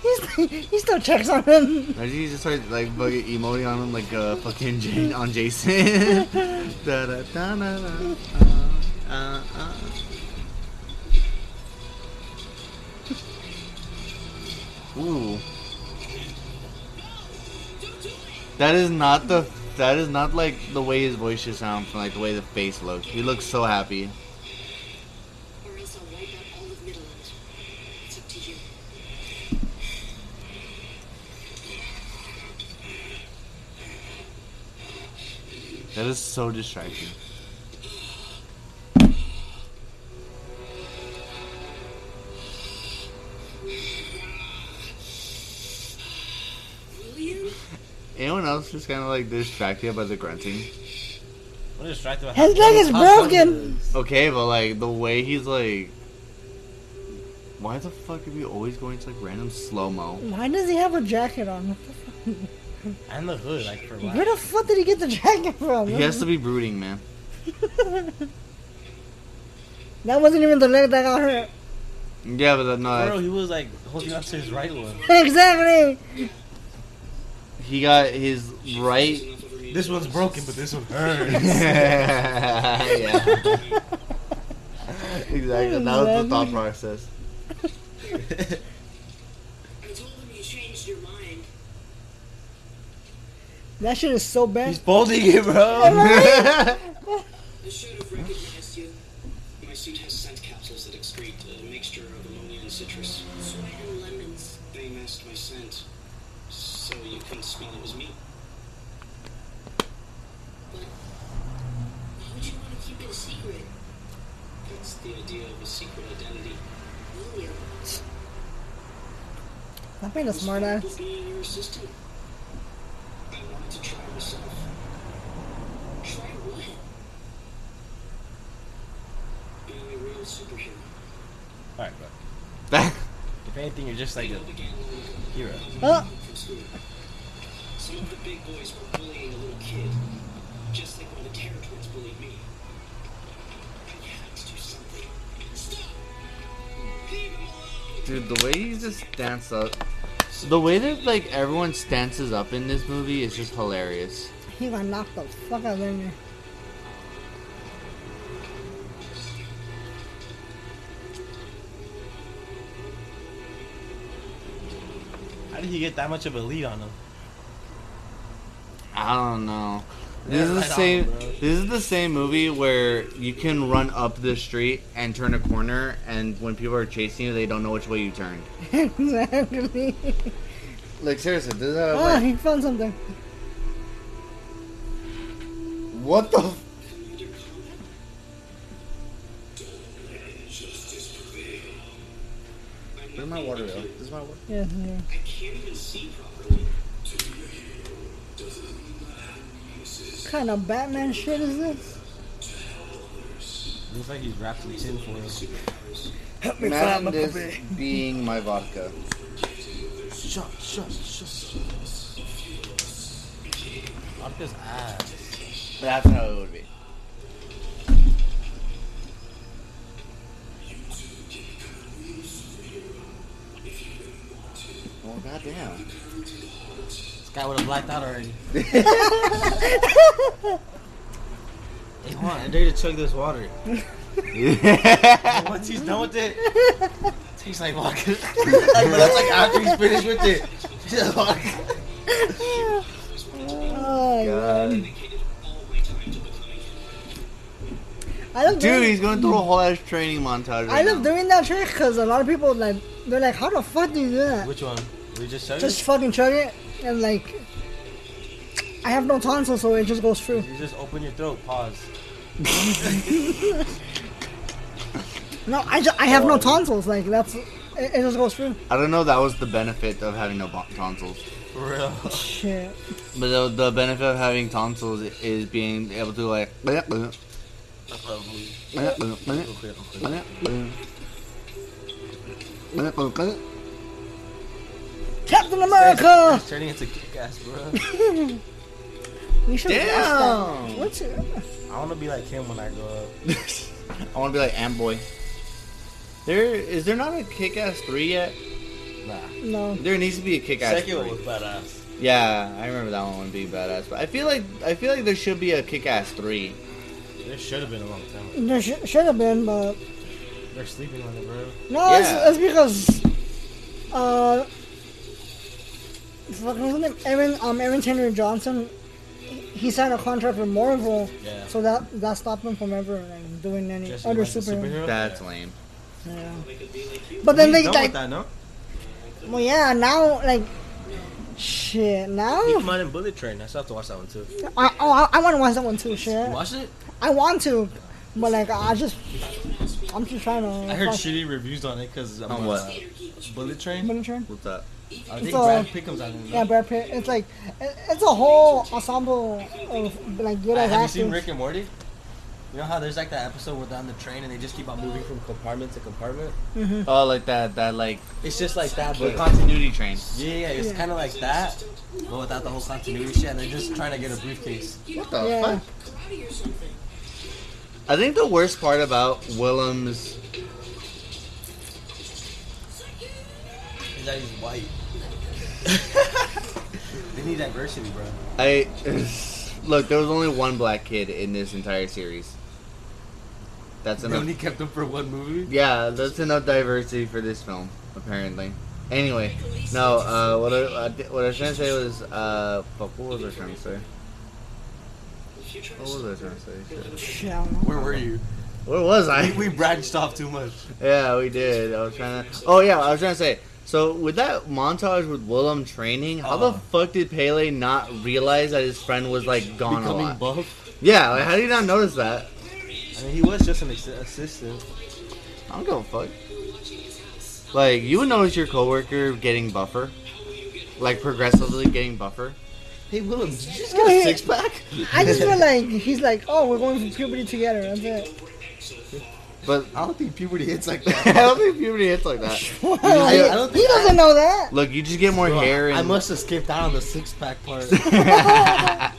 Speaker 1: He's, he still checks on him.
Speaker 2: Imagine you just start like fucking emoting on him like uh, fucking Jane on Jason. da, da, da, da, da, uh, uh, uh. Ooh. That is not the. That is not like the way his voice should sound from like the way the face looks. He looks so happy.
Speaker 4: Or else I'll wipe out all of Midland. It's up to you.
Speaker 2: That is so distracting. Anyone else just kind of like distracted by the grunting?
Speaker 3: I'm distracted by
Speaker 1: His leg is broken.
Speaker 2: Okay, but like the way he's like, why the fuck are we always going to like random slow mo?
Speaker 1: Why does he have a jacket on?
Speaker 3: And the hood, like for what?
Speaker 1: Where the fuck did he get the jacket from?
Speaker 2: He has to be brooding, man.
Speaker 1: That wasn't even the leg that got hurt.
Speaker 2: Yeah, but uh, that,
Speaker 3: Bro, he was like holding on to his right one.
Speaker 1: exactly.
Speaker 2: he got his right.
Speaker 3: This one's broken, but this one hurts.
Speaker 2: yeah, exactly. That was the thought process.
Speaker 4: I told him you changed your mind.
Speaker 1: That shit is so bad.
Speaker 3: He's folding it, bro.
Speaker 4: I should have recognized you.
Speaker 5: My suit has scent capsules that excrete a mixture of ammonia and citrus.
Speaker 4: Sweat and lemons.
Speaker 5: They masked my scent, so you couldn't smell it was me.
Speaker 4: But why would you want to keep it a secret?
Speaker 5: That's the idea of a secret identity.
Speaker 4: William.
Speaker 1: That made a
Speaker 5: It was
Speaker 1: smart ass.
Speaker 5: being your assistant. I wanted to try myself.
Speaker 4: Try what?
Speaker 5: Being a real superhero.
Speaker 3: Alright, bro. If anything, you're just like a
Speaker 5: all began
Speaker 3: hero.
Speaker 5: From school. Some of the big boys were bullying a little kid, just like when the Terror Twins bullied me. I had to do something. Stop! Leave him alone!
Speaker 2: Dude, the way he just stands up, the way that like everyone stances up in this movie is just hilarious.
Speaker 1: he got knocked the fuck out of there.
Speaker 3: How did he get that much of a lead on him?
Speaker 2: I don't know. This
Speaker 3: Yeah,
Speaker 2: is the
Speaker 3: right
Speaker 2: same.
Speaker 3: bro.
Speaker 2: this is the same movie where you can run up the street and turn a corner, and when people are chasing you, they don't know which way you turned.
Speaker 1: exactly.
Speaker 2: Like seriously, this is how.
Speaker 1: Ah,
Speaker 2: Like,
Speaker 1: he found something.
Speaker 2: what the? F- Where's my water wheel? This is my water.
Speaker 1: Yeah, yeah.
Speaker 5: I can't even see
Speaker 1: kind of Batman shit is this?
Speaker 3: Looks like he's wrapped in tinfoil.
Speaker 1: Help me find my Imagine
Speaker 2: this
Speaker 1: puppy.
Speaker 2: being my vodka.
Speaker 3: Shut, shut, shut, shut. Vodka's ass.
Speaker 2: That's how it would be. Well, goddamn.
Speaker 3: This guy would have blacked out already. Hey, hold on. I dare you to chug this water. Once he's done with it, tastes like vodka. like, that's like after he's finished with it. It's vodka.
Speaker 1: Oh,
Speaker 2: God.
Speaker 5: dedicated all my time to becoming
Speaker 1: I love
Speaker 2: Dude,
Speaker 1: doing,
Speaker 2: he's going through a whole ass training montage.
Speaker 1: I love
Speaker 2: now.
Speaker 1: doing that trick because a lot of people like they're like, how the fuck do you do that?
Speaker 3: Which one? We just chug
Speaker 1: Just
Speaker 3: it?
Speaker 1: fucking chug it and like. I have no tonsils, so it just goes through.
Speaker 3: You just open your throat. Pause.
Speaker 1: No, I, just, I have no tonsils. Like that's it, it just goes through.
Speaker 2: I don't know. That was the benefit of having no tonsils.
Speaker 3: For real.
Speaker 1: Shit.
Speaker 2: But the, the benefit of having tonsils is being able to like.
Speaker 1: Captain America.
Speaker 3: It's turning into kick ass, bro.
Speaker 1: We should
Speaker 2: Damn.
Speaker 1: What's it?
Speaker 3: I want to be like him when I grow up.
Speaker 2: I want to be like Antboy. There is there not a Kick-Ass three yet?
Speaker 3: Nah.
Speaker 1: No.
Speaker 2: There needs to be a Kick-Ass
Speaker 3: Second one
Speaker 2: three.
Speaker 3: was badass.
Speaker 2: Yeah, I remember that one would be badass. But I feel like I feel like there should be a Kick-Ass three.
Speaker 3: There should have been a long time.
Speaker 1: There sh- should have been, but
Speaker 3: They're sleeping on it, bro.
Speaker 1: no,
Speaker 2: Yeah.
Speaker 1: it's, it's because uh, fucking what's his name? Aaron um Aaron Taylor Johnson. He signed a contract with Marvel,
Speaker 3: Yeah.
Speaker 1: so that that stopped him from ever like, doing any
Speaker 3: Just
Speaker 1: other superhero.
Speaker 3: superhero?
Speaker 2: That's lame.
Speaker 1: Yeah.
Speaker 5: they could be like you.
Speaker 1: But then
Speaker 3: He's
Speaker 1: they
Speaker 3: done
Speaker 1: like,
Speaker 3: that, no?
Speaker 1: well, yeah, now like, shit, now
Speaker 3: He come out in Bullet Train. I still have to watch that one too.
Speaker 1: I oh, I, I want to watch that one too. Shit,
Speaker 3: You watched it?
Speaker 1: I want to, but like I just, I'm just trying to.
Speaker 3: I heard
Speaker 1: watch
Speaker 3: shitty reviews on it because
Speaker 2: On what?
Speaker 3: Bullet Train.
Speaker 1: Bullet Train.
Speaker 2: What's up?
Speaker 3: I think
Speaker 1: So-
Speaker 3: Brad Pitt comes out in it.
Speaker 1: Yeah, Brad Pitt. It's like it's a whole ensemble of like good
Speaker 3: Uh,
Speaker 1: ass
Speaker 3: have you
Speaker 1: actors.
Speaker 3: seen Rick and Morty? You know how there's like that episode where they're on the train and they just keep on moving from compartment to compartment?
Speaker 2: Oh, like that that like
Speaker 3: It's just like that,
Speaker 2: the
Speaker 3: but
Speaker 2: continuity train.
Speaker 3: yeah, yeah, it's
Speaker 1: Yeah.
Speaker 3: kind of like that, but without the whole continuity shit. And they're just trying to get a briefcase.
Speaker 2: What the
Speaker 1: Yeah.
Speaker 2: fuck?
Speaker 5: Karate or something.
Speaker 2: I think the worst part about Willem's
Speaker 3: Is that he's white. They need diversity, bro.
Speaker 2: I look. There was only one black kid in this entire series. That's
Speaker 3: They
Speaker 2: enough.
Speaker 3: only kept them for one movie.
Speaker 2: Yeah, that's enough diversity for this film, apparently. Anyway, no. Uh, what I, what I was trying to say was, uh, fuck, what was I trying to say?
Speaker 5: If you try to
Speaker 2: What was I trying to say? Shit.
Speaker 1: Shit, I don't know.
Speaker 3: Where were you?
Speaker 2: Where was I?
Speaker 3: We, we branched off too much.
Speaker 2: Yeah, we did. I was trying to. Oh yeah, I was trying to say. So with that montage with Willem training, how the
Speaker 3: Uh.
Speaker 2: fuck did Pelle not realize that his friend was like gone a
Speaker 3: Becoming
Speaker 2: lot?
Speaker 3: buff.
Speaker 2: Yeah, like how did he not notice that?
Speaker 3: I mean, he was just an assistant.
Speaker 2: I don't give a fuck. Like you would notice your coworker getting buffer, like progressively getting buffer.
Speaker 3: Hey, Willem, did you just
Speaker 1: get a
Speaker 3: six pack?
Speaker 1: I just feel like he's like, oh, we're going through puberty together. That's it.
Speaker 2: But
Speaker 3: I don't think puberty hits like that.
Speaker 2: I don't think puberty hits like that.
Speaker 1: Like,
Speaker 3: I don't
Speaker 1: he doesn't know that.
Speaker 2: Look, you just get more
Speaker 3: Bro,
Speaker 2: hair. And...
Speaker 3: I must have skipped out on the six pack part.
Speaker 2: yeah,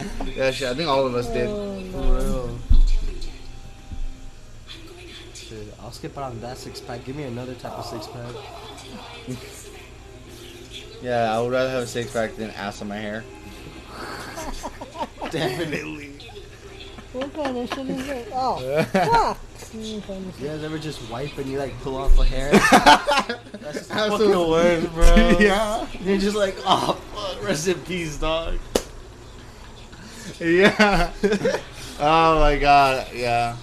Speaker 2: shit. I think all of us did.
Speaker 1: Oh,
Speaker 3: For
Speaker 1: no.
Speaker 3: real. Shit, I'll skip out on that six pack. Give me another type of six pack.
Speaker 2: Yeah, I would rather have a six pack than ass on my hair.
Speaker 3: Definitely.
Speaker 1: What kind of shit is it? Oh, fuck. Kind
Speaker 3: You guys ever just wipe and you like pull off a hair? That's just fucking
Speaker 2: Absolutely.
Speaker 3: worst, bro.
Speaker 2: Yeah.
Speaker 3: You're just like, oh fuck, rest in peace, dog.
Speaker 2: Yeah. oh my god. Yeah.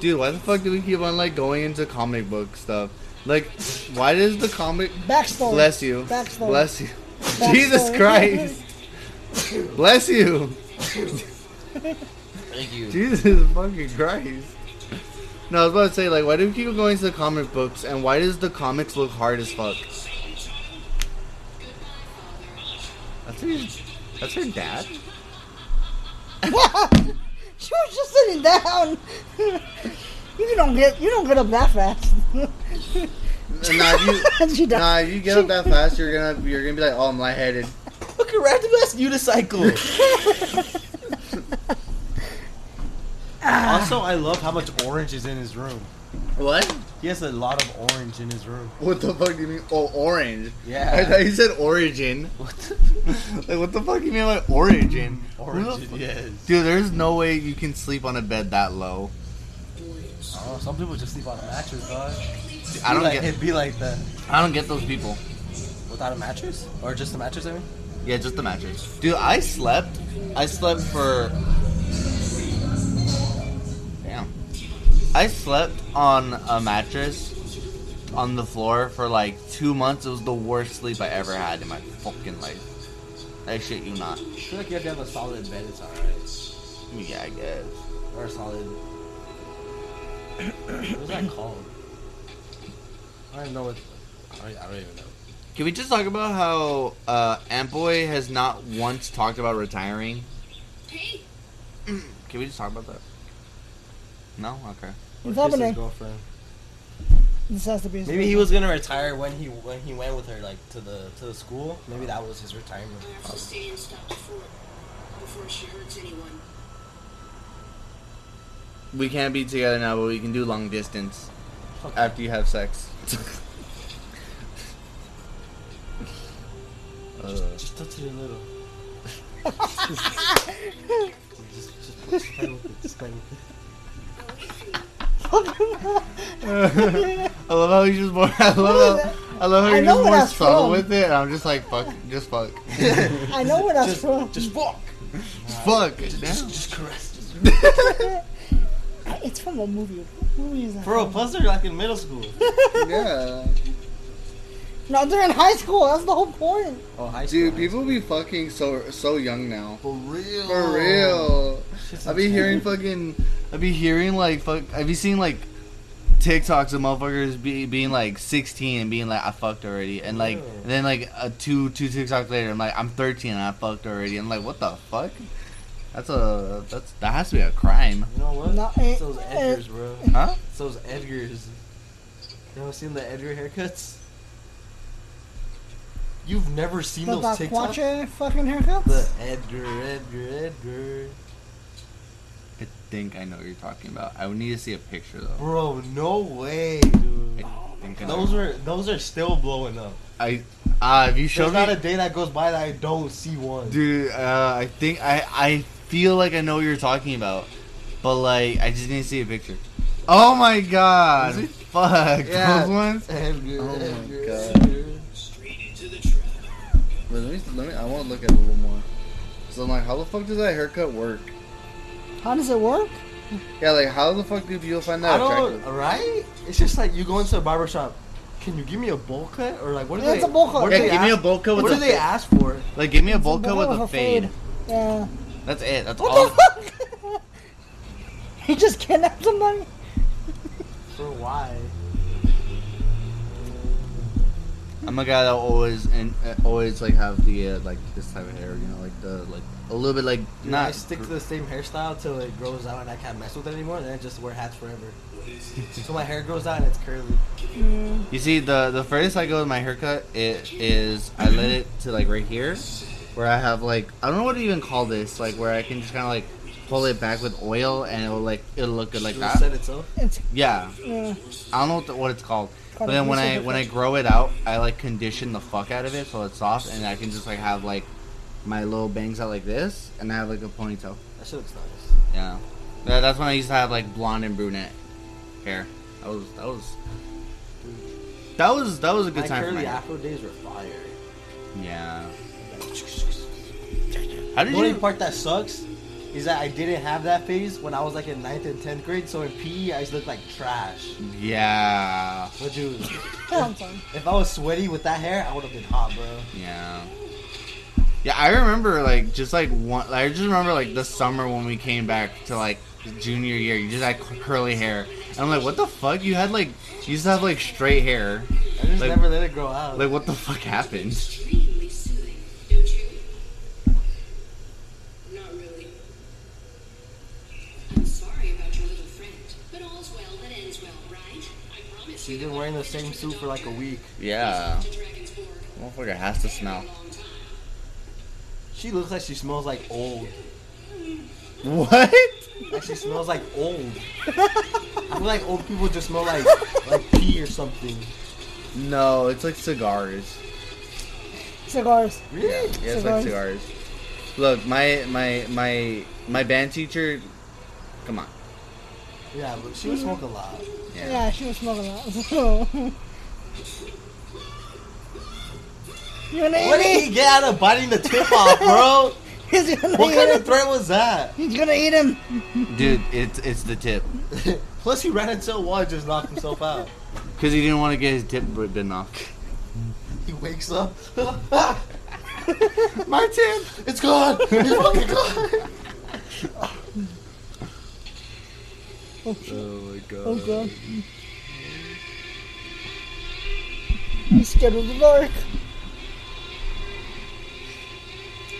Speaker 2: Dude, why the fuck do we keep on like going into comic book stuff? Like, why does the comic
Speaker 1: Backstory.
Speaker 2: bless you?
Speaker 1: Backstory.
Speaker 2: Bless you.
Speaker 1: Backstory.
Speaker 2: Jesus Christ. bless you.
Speaker 3: Thank you.
Speaker 2: Jesus fucking Christ. No, I was about to say, like, why do we keep going to the comic books, and why does the comics look hard as fuck? That's her, that's her dad?
Speaker 1: she was just sitting down. you don't get you don't get up that fast.
Speaker 2: Nah, if you,
Speaker 1: she died.
Speaker 2: nah, if you get up that fast, you're gonna you're gonna be like, oh, I'm lightheaded.
Speaker 3: Look at random ass unicycle. Also, I love how much orange is in his room.
Speaker 2: What?
Speaker 3: He has a lot of orange in his room.
Speaker 2: What the fuck do you mean? Oh, orange.
Speaker 3: Yeah.
Speaker 2: I thought you said origin.
Speaker 3: What?
Speaker 2: like, what the fuck do you mean by origin? Who the
Speaker 3: yes.
Speaker 2: Dude, there's no way you can sleep on a bed that low.
Speaker 3: Oh, some people just sleep on a mattress, dog.
Speaker 2: I don't
Speaker 3: like,
Speaker 2: get.
Speaker 3: It'd be like that.
Speaker 2: I don't get those people.
Speaker 3: Without a mattress? Or just a mattress, I mean?
Speaker 2: Yeah, just the mattress. Dude, I slept. I slept for. I slept on a mattress on the floor for like two months. It was the worst sleep I ever had in my fucking life. I shit you not.
Speaker 3: I feel like you have to have a solid bed, it's alright.
Speaker 2: Yeah, I guess.
Speaker 3: Or a solid. What's that called? I don't know what. I don't, I don't even know.
Speaker 2: Can we just talk about how uh, Antboy has not once talked about retiring?
Speaker 4: Hey,
Speaker 2: Can we just talk about that? No? Okay.
Speaker 1: What's
Speaker 3: Or his
Speaker 1: happening?
Speaker 3: girlfriend.
Speaker 1: This has to be. his
Speaker 3: Maybe he was gonna retire when he when he went with her like to the to the school. Maybe that was his retirement.
Speaker 4: I have to stay before before she hurts anyone.
Speaker 2: We can't be together now, but we can do long distance
Speaker 3: Fuck
Speaker 2: after you have sex. uh,
Speaker 3: Just touch it a little. just, just, just play with it. Just play with it.
Speaker 2: I love how he's just more. I love how. I love how
Speaker 1: I
Speaker 2: you're
Speaker 1: know
Speaker 2: just
Speaker 1: where
Speaker 2: more
Speaker 1: that's
Speaker 2: subtle
Speaker 1: from.
Speaker 2: with it, and I'm just like fuck, just fuck,
Speaker 1: I know where that's
Speaker 3: Just,
Speaker 1: from.
Speaker 3: just fuck.
Speaker 2: just fuck.
Speaker 3: Just,
Speaker 2: Damn.
Speaker 3: just caress. Just
Speaker 1: It's from a movie. What movie is that?
Speaker 3: Bro, plus they're like in middle school.
Speaker 2: Yeah,
Speaker 1: No, they're in high school. That's the whole point.
Speaker 3: Oh, high school.
Speaker 2: dude, people be fucking so so young now.
Speaker 3: For real.
Speaker 2: For real.
Speaker 3: Shit's
Speaker 2: I be
Speaker 3: insane.
Speaker 2: hearing fucking. I be hearing like fuck. I be seen like TikToks of motherfuckers be, being like 16 and being like I fucked already, and like
Speaker 3: Yeah.
Speaker 2: and then like a two two TikToks later, I'm like I'm 13 and I fucked already. I'm like what the fuck? That's a that's that has to be a crime,
Speaker 3: You know what?
Speaker 1: No, eh,
Speaker 3: it's those. Edgars, bro.
Speaker 2: huh?
Speaker 3: It's those Edgars. You ever seen the Edgar haircuts? You've never seen
Speaker 1: The
Speaker 3: those TikToks?
Speaker 1: Baquache fucking haircuts?
Speaker 3: The Edgar, Edgar, Edgar.
Speaker 2: I think I know what you're talking about. I would need to see a picture though.
Speaker 3: Bro, no way, dude.
Speaker 2: I think I know.
Speaker 3: Those are those are still blowing up.
Speaker 2: I uh if you
Speaker 3: There's
Speaker 2: showed
Speaker 3: not a day that goes by that I don't see one.
Speaker 2: dude. Uh, I think I I feel like I know what you're talking about, but like I just need to see a picture. Oh my god!
Speaker 3: Is it?
Speaker 2: Fuck
Speaker 3: Yeah.
Speaker 2: those ones.
Speaker 3: Edgar,
Speaker 2: Oh my
Speaker 3: Edgar,
Speaker 2: God.
Speaker 3: Edgar.
Speaker 5: Straight into the trap.
Speaker 2: Wait, let me let me. I want to look at it a little more. So I'm like, how the fuck does that haircut work?
Speaker 1: How does it work?
Speaker 2: Yeah, like how the fuck do people find
Speaker 3: I
Speaker 2: that
Speaker 3: don't,
Speaker 2: attractive?
Speaker 3: right? It's just like you go into a barber shop. Can you give me a bowl cut or like what do
Speaker 1: Yeah,
Speaker 3: they?
Speaker 1: it's a bowl cut.
Speaker 3: what do
Speaker 2: Yeah,
Speaker 3: they
Speaker 2: give me a
Speaker 3: ask-
Speaker 2: bowl cut with
Speaker 3: What
Speaker 2: a
Speaker 3: do they
Speaker 2: fade.
Speaker 3: ask for?
Speaker 2: Like, give me a bowl cut with a fade.
Speaker 1: Yeah.
Speaker 2: That's it. That's
Speaker 1: What
Speaker 2: all.
Speaker 1: the fuck? he just kidnapped somebody?
Speaker 3: For why?
Speaker 2: I'm a guy that always and uh, always like have the uh, like this type of hair. You know, like the like a little bit like
Speaker 3: Dude,
Speaker 2: not.
Speaker 3: I stick to the same hairstyle till it grows out and I can't mess with it anymore. Then I just wear hats forever. so my hair grows out and it's curly.
Speaker 2: You see, the the furthest I go with my haircut it is I let it to like right here, where I have like I don't know what to even call this, like where I can just kind of like pull it back with oil and it'll like it'll look good like
Speaker 3: It
Speaker 2: that.
Speaker 3: set itself.
Speaker 1: It's,
Speaker 2: Yeah,
Speaker 1: uh,
Speaker 2: I don't know what, the, what it's called. But then when I when I grow it out, I like condition the fuck out of it so it's soft, and I can just like have like my little bangs out like this, and I have like a ponytail.
Speaker 3: That shit looks nice.
Speaker 2: Yeah, yeah that's when I used to have like blonde and brunette hair. That was that was that was that was a good
Speaker 3: my
Speaker 2: time for
Speaker 3: curly
Speaker 2: my hair.
Speaker 3: afro days were fire.
Speaker 2: Yeah. How did you?
Speaker 3: The only
Speaker 2: you?
Speaker 3: part that sucks is that I didn't have that phase when I was like in 9th and 10th grade. So in PE, I used to look like trash.
Speaker 2: Yeah.
Speaker 3: But dude, if I was sweaty with that hair, I would have been hot, bro.
Speaker 2: Yeah. Yeah, I remember like just like one. I just remember like the summer when we came back to like junior year. You just had curly hair, and I'm like, what the fuck? You had like you used to have like straight hair.
Speaker 3: I just
Speaker 2: Like-
Speaker 3: never let it grow out.
Speaker 2: Like what the fuck happened?
Speaker 4: Extremely soothing, don't really. I'm sorry about your little friend, but all's well that ends well, right? I promise
Speaker 3: She's been wearing the same suit for like a week.
Speaker 2: Yeah. Motherfucker has to smell.
Speaker 4: Long time.
Speaker 3: She looks like she smells like old.
Speaker 2: What?
Speaker 3: She smells like old. I feel like old people just smell like like pee or something.
Speaker 2: No, it's like cigars.
Speaker 1: Cigars.
Speaker 3: Really?
Speaker 2: Yeah, it's like
Speaker 1: Cigars.
Speaker 2: cigars. Look, my my my my band teacher. Come on.
Speaker 3: Yeah, but she would smoke a lot.
Speaker 2: Yeah.
Speaker 1: Yeah, she was smoking a lot. So. you gonna
Speaker 3: What did he get out of biting the tip off, bro?
Speaker 1: He's gonna
Speaker 3: What kind
Speaker 1: him.
Speaker 3: of threat was that?
Speaker 1: He's gonna eat him.
Speaker 2: Dude, it's it's the tip.
Speaker 3: Plus, he ran into a wall and just knocked himself out.
Speaker 2: Cause he didn't want to get his tip bitten off.
Speaker 3: He wakes up. My tip, it's gone. It's fucking gone.
Speaker 2: Oh, oh my god.
Speaker 1: Oh god. He's scared of the dark.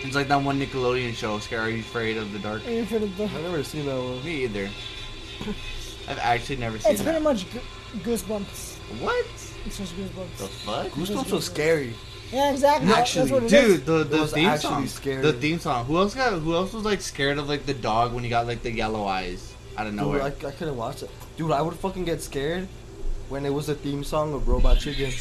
Speaker 2: It's like that one Nickelodeon show, Scare Are You Afraid of the Dark?
Speaker 1: Are you afraid of the
Speaker 3: I've never seen that one.
Speaker 2: Me either. I've actually never seen it.
Speaker 1: It's
Speaker 2: that.
Speaker 1: pretty much gu- goosebumps.
Speaker 2: What?
Speaker 1: It's just goosebumps.
Speaker 2: The fuck?
Speaker 3: Goosebumps was scary.
Speaker 1: Yeah, exactly. That-
Speaker 3: Actually,
Speaker 1: that's what it is.
Speaker 2: Dude, the,
Speaker 3: It
Speaker 2: the
Speaker 3: was
Speaker 2: theme
Speaker 3: actually
Speaker 2: song.
Speaker 3: scary.
Speaker 2: The theme song. Who else got? Who else was like scared of like the dog when he got like the yellow eyes out of
Speaker 3: Dude,
Speaker 2: nowhere?
Speaker 3: I, I couldn't watch it. Dude, I would fucking get scared when it was the theme song of Robot Chicken.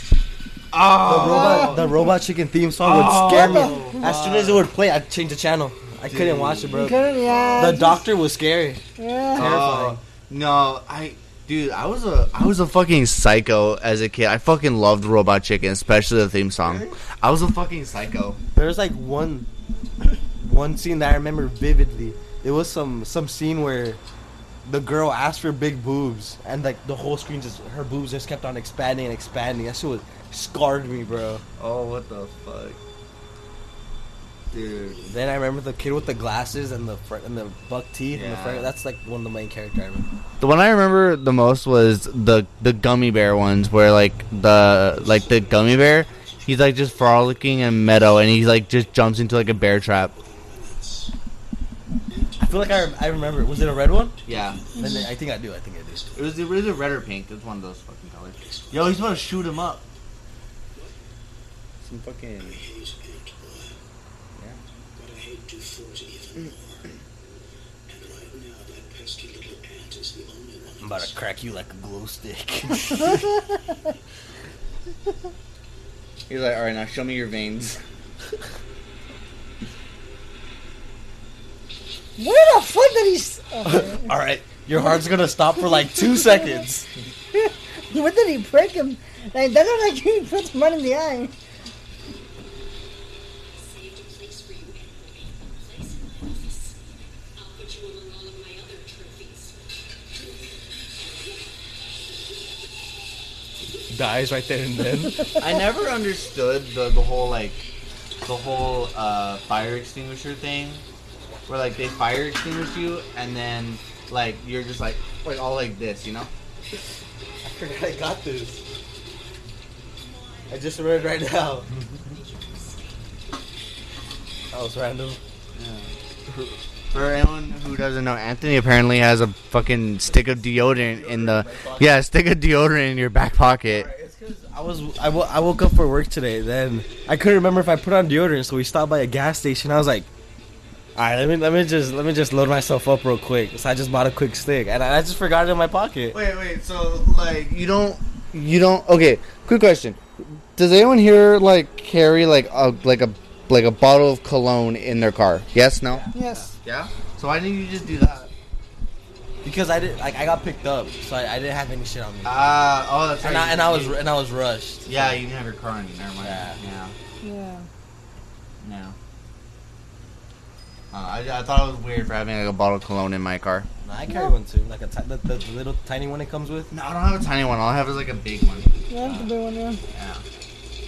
Speaker 3: The
Speaker 2: oh,
Speaker 3: robot, the Robot Chicken theme song would
Speaker 2: Oh,
Speaker 3: scare me.
Speaker 1: what
Speaker 3: As soon as it would play, I'd change the channel. I couldn't watch it, bro.
Speaker 1: Couldn't, yeah.
Speaker 3: The
Speaker 1: just-
Speaker 3: doctor was scary.
Speaker 1: Yeah.
Speaker 3: terrifying. Oh.
Speaker 2: no, I. Dude, I was a I was a fucking psycho as a kid. I fucking loved Robot Chicken, especially the theme song. I was a fucking psycho.
Speaker 3: There's like one, one scene that I remember vividly. It was some some scene where the girl asked for big boobs, and like the whole screen just her boobs just kept on expanding and expanding. That shit was scarred me, bro.
Speaker 2: Oh, what the fuck, dude?
Speaker 3: Then I remember the kid with the glasses and the fr- and the buck teeth and the
Speaker 2: Yeah.
Speaker 3: fr- That's like one of the main characters I remember.
Speaker 2: The one I remember the most was the the gummy bear ones, where like the like the gummy bear, he's like just frolicking in meadow, and he like just jumps into like a bear trap.
Speaker 3: I feel like I, I remember. Was it a red one?
Speaker 2: Yeah,
Speaker 3: Then I think I do. I think I do.
Speaker 2: it was it was a red or pink. It was one of those fucking colors. Yo, he's about to shoot him up. Some fucking
Speaker 5: I hate Antboy.
Speaker 2: Yeah.
Speaker 5: But I hate Dufour even mm. more. And right now, that pesky little ant is the only one.
Speaker 3: I'm about to crack you like a glow stick.
Speaker 2: He's like, all right, now show me your veins.
Speaker 1: Where the fuck did he? s- Okay.
Speaker 3: All right, your heart's gonna stop for like two seconds.
Speaker 1: Where did he prick him? Like that looked like he put some mud in the eye.
Speaker 4: Saved a place for you, Edward. A place in my office. I'll put you among all of my other trophies.
Speaker 3: Dies right there and then.
Speaker 2: I never understood the the whole like the whole uh, fire extinguisher thing, where like they fire extinguish you and then like you're just like like all like this, you know?
Speaker 3: I forgot I got this. I just read it right now. That was random.
Speaker 2: For anyone who doesn't know, Anthony apparently has a fucking stick of deodorant in the yeah stick of deodorant in your back pocket.
Speaker 3: I was I, wo- I woke up for work today. Then I couldn't remember if I put on deodorant, so we stopped by a gas station. I was like, "All right, let me let me just let me just load myself up real quick." So I just bought a quick stick, and I, I just forgot it in my pocket.
Speaker 2: Wait, wait. So like you don't you don't okay. Quick question: Does anyone here like carry like a like a like a bottle of cologne in their car? Yes, no.
Speaker 1: Yes.
Speaker 2: Yeah. So why didn't you just do that?
Speaker 3: Because I did like I got picked up, so I, I didn't have any shit on me.
Speaker 2: Ah, oh, that's right.
Speaker 3: and I, and I was and I was rushed.
Speaker 2: Yeah, you didn't have your car on you. Never mind.
Speaker 3: Yeah.
Speaker 2: Yeah.
Speaker 1: Yeah.
Speaker 2: Yeah. Uh, I, I thought it was weird for having like a bottle of cologne in my car.
Speaker 3: No, I carry one too, like a ti- the, the, the little tiny one it comes with.
Speaker 2: No, I don't have a tiny one. All I have is like a big one.
Speaker 1: Yeah, that's the big one. Yeah.
Speaker 2: Yeah.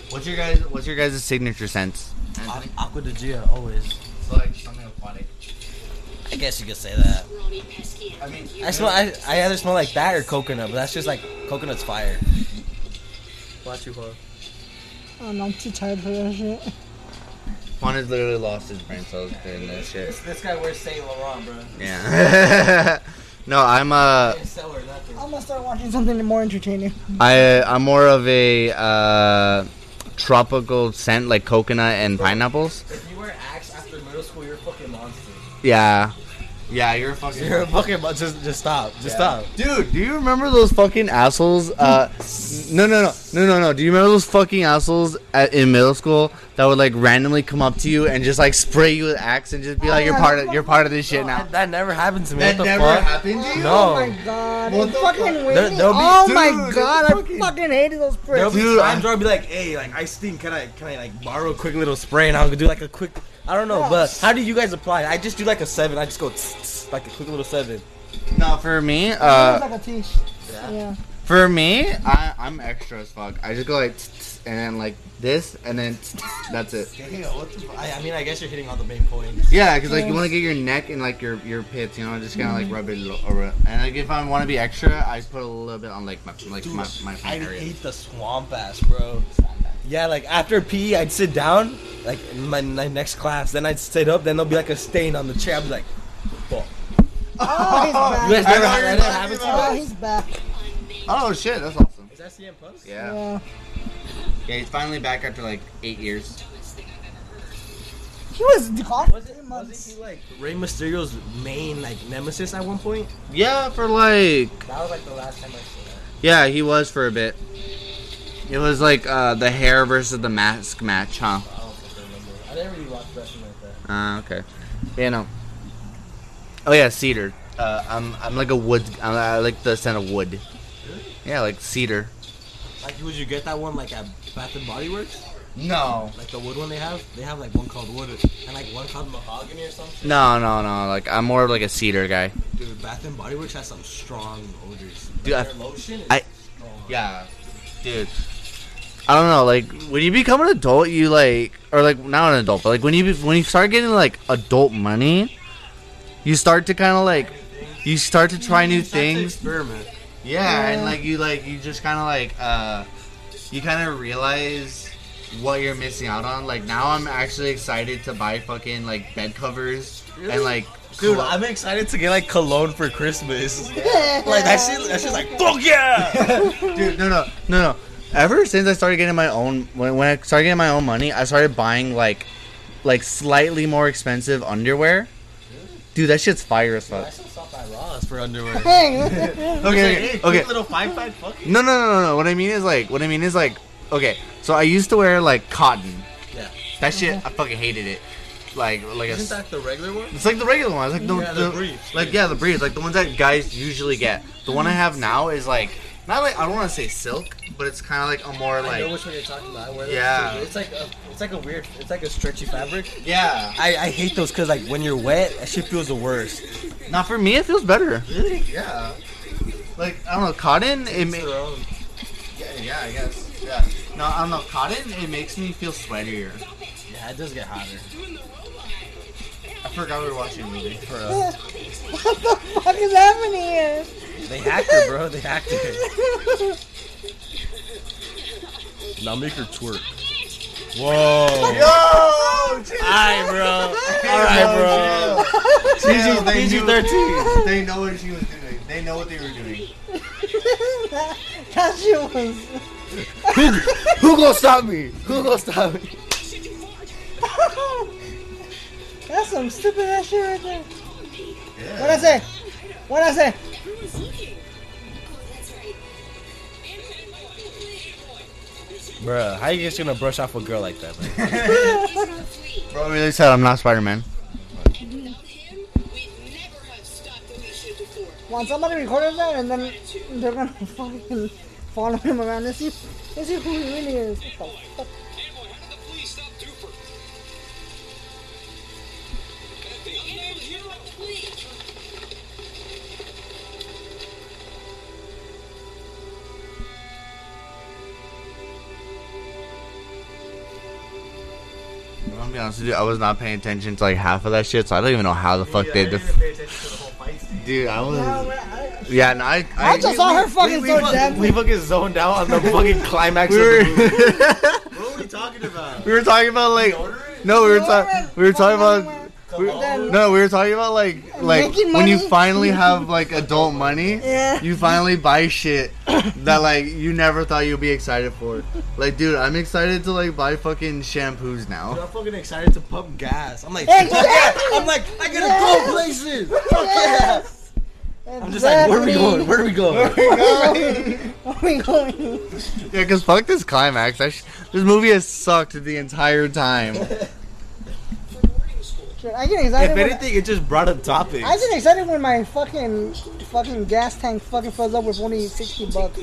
Speaker 2: What's your guys? What's your guys' signature scent?
Speaker 3: Aqu- Acqua di Gio, always.
Speaker 2: So like something aquatic.
Speaker 3: I guess you could say that.
Speaker 2: I mean,
Speaker 3: I smell. I, I either smell like that or coconut, but that's just like coconut's fire. Watch you,
Speaker 1: Oh no, I'm too tired for that shit.
Speaker 2: Juan has literally lost his brain cells doing that shit.
Speaker 3: This guy wears Saint Laurent, bro.
Speaker 2: Yeah. no, I'm uh,
Speaker 1: I'm gonna start watching something more entertaining.
Speaker 2: I I'm more of a uh, tropical scent like coconut and pineapples.
Speaker 3: If you wear Axe after middle school, you're a fucking monster.
Speaker 2: Yeah. Yeah, you're a fucking.
Speaker 3: You're a fucking. bu- Just, just stop. Just stop.
Speaker 2: Dude, do you remember those fucking assholes? Uh, no, no, no, no, no, no. Do you remember those fucking assholes at, in middle school that would like randomly come up to you and just like spray you with axe and just be like, "You're part of, you're part of this shit now."
Speaker 3: That, that never happened to me.
Speaker 2: That
Speaker 3: what the
Speaker 2: never
Speaker 3: fuck?
Speaker 2: happened to you.
Speaker 3: No.
Speaker 1: Oh my god.
Speaker 2: What
Speaker 1: I
Speaker 2: the
Speaker 1: fucking
Speaker 2: fuck?
Speaker 1: waiting.
Speaker 3: There- there'll be-
Speaker 1: oh
Speaker 2: Dude,
Speaker 1: my
Speaker 2: there's
Speaker 1: god,
Speaker 2: fucking-
Speaker 1: I fucking hated those
Speaker 3: There'll
Speaker 1: pricks.
Speaker 3: be
Speaker 2: Dude,
Speaker 3: times
Speaker 2: I-
Speaker 3: where I'll be like, "Hey, like I stink. Can I, can I like borrow a quick little spray?" And I'll do like a quick. I don't know, but how do you guys apply? I just do like a seven. I just go tss, tss, like a quick little seven.
Speaker 2: No, for me, uh,
Speaker 1: was like a t Yeah.
Speaker 2: for me, I, I'm extra as fuck. I just go like, and then like this, and then that's it.
Speaker 3: I, I mean, I guess you're hitting all the main points.
Speaker 2: Yeah, because like you want to get your neck and like your your pits, you know, just kind of like rub it a little over. And like if I want to be extra, I just put a little bit on like my like my my, my
Speaker 3: I
Speaker 2: area.
Speaker 3: hate the swamp ass, bro. Yeah, like after PE, I'd sit down, like in my, my next class. Then I'd sit up. Then there'll be like a stain on the chair. I'd be like, fuck.
Speaker 1: Oh, he's oh, back.
Speaker 3: You guys never had that happen to
Speaker 2: about.
Speaker 1: Oh,
Speaker 3: you?
Speaker 1: he's back.
Speaker 2: Oh shit, that's awesome.
Speaker 3: Is that CM Punk?
Speaker 2: Yeah.
Speaker 1: Yeah.
Speaker 2: Yeah, he's finally back after like eight years.
Speaker 1: He was gone for
Speaker 3: Was
Speaker 1: three
Speaker 3: it,
Speaker 1: months.
Speaker 3: wasn't he like Rey Mysterio's main like nemesis at one point?
Speaker 2: Yeah, for like
Speaker 3: That was like the last time I saw that.
Speaker 2: yeah, he was for a bit. It was like uh, the hair versus the mask match, huh?
Speaker 3: I don't remember. I didn't really watch wrestling like that.
Speaker 2: Uh, okay. You know. Oh yeah, cedar. Uh, I'm I'm like a wood. I I like the scent of wood. Really? Yeah, like cedar.
Speaker 3: Like, would you get that one like at Bath and Body Works?
Speaker 2: No.
Speaker 3: Like the wood one they have? They have like one called wood and like one called mahogany or something.
Speaker 2: No, no, no. Like I'm more of like a cedar guy.
Speaker 3: Dude, Bath and Body Works has some strong odors.
Speaker 2: Dude, I-
Speaker 3: their lotion
Speaker 2: I-
Speaker 3: strong.
Speaker 2: Yeah, dude. I don't know. Like when you become an adult, you like, or like not an adult, but like when you be- when you start getting like adult money, you start to kind of like, you start to try new
Speaker 3: You start to
Speaker 2: things.
Speaker 3: Experiment.
Speaker 2: Yeah, and like you like you just kind of like uh, you kind of realize what you're missing out on. Like now, I'm actually excited to buy fucking like bed covers and like.
Speaker 3: Dude, I'm excited to get like cologne for Christmas. like that shit, that shit's like fuck yeah.
Speaker 2: Dude, no, no, no, no. Ever since I started getting my own, when, when I started getting my own money, I started buying like, like slightly more expensive underwear. Dude, that shit's fire as fuck.
Speaker 3: I still stop at Ross for underwear.
Speaker 1: Hey.
Speaker 2: Okay, okay.
Speaker 3: little five five fucking.
Speaker 2: No, no, no, no, no. What I mean is like, what I mean is like, okay. So I used to wear like cotton.
Speaker 3: Yeah.
Speaker 2: That shit, I fucking hated it. Like, like.
Speaker 3: Isn't that the regular one?
Speaker 2: It's like the regular ones, like the,
Speaker 3: Yeah, the
Speaker 2: the
Speaker 3: briefs.
Speaker 2: like yeah, the briefs, like the ones that guys usually get. The one I have now is like not like I don't want to say silk, but it's kind of like a more like.
Speaker 3: I know which one you're talking about. I wear those
Speaker 2: Yeah.
Speaker 3: It's like a, it's like a weird, it's like a stretchy fabric.
Speaker 2: yeah.
Speaker 3: I, I hate those because like when you're wet, that shit feels the worst.
Speaker 2: Not for me, it feels better.
Speaker 3: Really?
Speaker 2: Yeah. Like I don't know, cotton. It makes. yeah, yeah, I guess. Yeah. No, I don't know, cotton. It makes me feel sweatier.
Speaker 3: Yeah, it does get hotter.
Speaker 2: I forgot we were watching a movie.
Speaker 3: For uh,
Speaker 1: what the fuck is happening here?
Speaker 3: They hacked her, bro. They hacked her. Now make her twerk. Whoa.
Speaker 2: Yo,
Speaker 3: Alright, bro. Alright, bro.
Speaker 2: PG, they
Speaker 3: PG 13.
Speaker 2: they know what she was doing. They know what they were doing.
Speaker 1: that shit was.
Speaker 3: Who gonna stop me? Who gonna stop me?
Speaker 1: That's some stupid ass shit right there. What I say? What I say?
Speaker 4: Who's looking? Oh, that's right.
Speaker 3: Bruh, how you just gonna brush off a girl like that, man?
Speaker 2: Bro really said I'm not Spider-Man.
Speaker 4: Without him, we'd never have stopped Alicia before.
Speaker 1: Want somebody recorded that and then they're gonna fucking follow him around and see, and see who he really is.
Speaker 2: Honest with you, I was not paying attention to like half of that shit, so I don't even know how the fuck they def- Dude, I was.
Speaker 1: Yeah, man, I-
Speaker 2: Yeah, no, I.
Speaker 1: I just saw her fucking
Speaker 3: we,
Speaker 1: so
Speaker 3: fuck-
Speaker 1: dead.
Speaker 3: we fucking zoned out on the fucking climax
Speaker 2: we
Speaker 3: of
Speaker 2: were.
Speaker 3: the movie. What are we talking about?
Speaker 2: we were talking about like. No, we were talking. We were talking about. We-
Speaker 1: then-
Speaker 2: no, we were talking about like like when you finally have like adult money.
Speaker 1: Yeah.
Speaker 2: You finally buy shit that like you never thought you'd be excited for. Like, dude, I'm excited to like buy fucking shampoos
Speaker 3: Dude,
Speaker 2: now.
Speaker 3: I'm fucking excited to pump gas. I'm like,
Speaker 1: Exactly.
Speaker 3: yeah! I'm like, I gotta
Speaker 1: Yes.
Speaker 3: go places. Fuck yeah! I'm just like, where are we
Speaker 1: Exactly.
Speaker 3: going? Where are we going?
Speaker 1: Where are we going?
Speaker 2: Yeah, cause fuck this climax. I sh- this movie has sucked the entire time.
Speaker 5: For boarding school.
Speaker 1: Shit, I get excited.
Speaker 3: if
Speaker 1: when-
Speaker 3: anything, it just brought up topics.
Speaker 1: I get excited when my fucking fucking gas tank fucking fills up with only sixty bucks.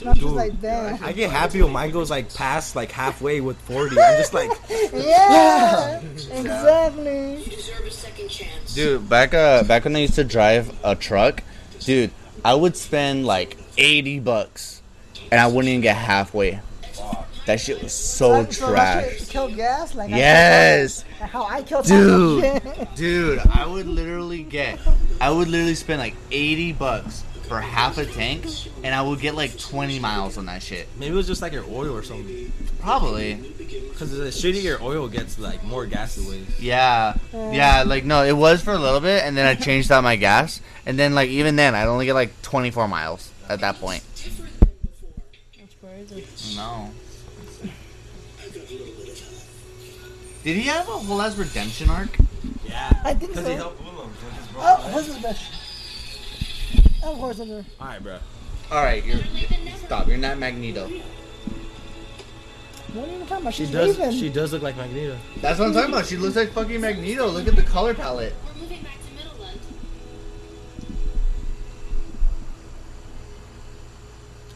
Speaker 1: And I'm just
Speaker 3: Dude,
Speaker 1: like, damn.
Speaker 3: I get happy when mine goes like past like halfway with 40. I'm just like,
Speaker 1: Yeah, exactly.
Speaker 5: You deserve a second chance.
Speaker 2: Dude, back uh back when I used to drive a truck, dude, I would spend like eighty bucks, and I wouldn't even get halfway. That shit was so
Speaker 1: so
Speaker 2: trash.
Speaker 1: shit Kill gas, like I
Speaker 2: Yes.
Speaker 1: killed- like how I killed
Speaker 2: Dude.
Speaker 1: Dude.
Speaker 2: Dude, I would literally get, I would literally spend like 80 bucks for half a tank, and I would get like 20 miles on that shit.
Speaker 3: maybe it was just like your oil or something.
Speaker 2: Probably.
Speaker 3: Because the shittier your oil gets, like more gas it weighs.
Speaker 2: Yeah. Yeah, like, no, it was for a little bit, and then I changed out my gas, and then, like, even then, I'd only get like 24 miles at that point.
Speaker 5: Different than before.
Speaker 1: That's crazy.
Speaker 2: No.
Speaker 5: I've got a little bit of time.
Speaker 2: Did he have a whole ass redemption arc?
Speaker 3: Yeah.
Speaker 1: I think
Speaker 3: Because
Speaker 1: so.
Speaker 3: he helped Willem. with his bro.
Speaker 1: Oh, what's the best? Of course, I'm there.
Speaker 3: Alright, bro.
Speaker 2: Alright, you're. Stop, you're not Magneto.
Speaker 1: What are you talking about?
Speaker 3: She does.
Speaker 1: Raven.
Speaker 3: She does look like Magneto.
Speaker 2: That's what I'm talking about. She looks like fucking Magneto. Look at the color palette.
Speaker 6: We're moving back to Middleland.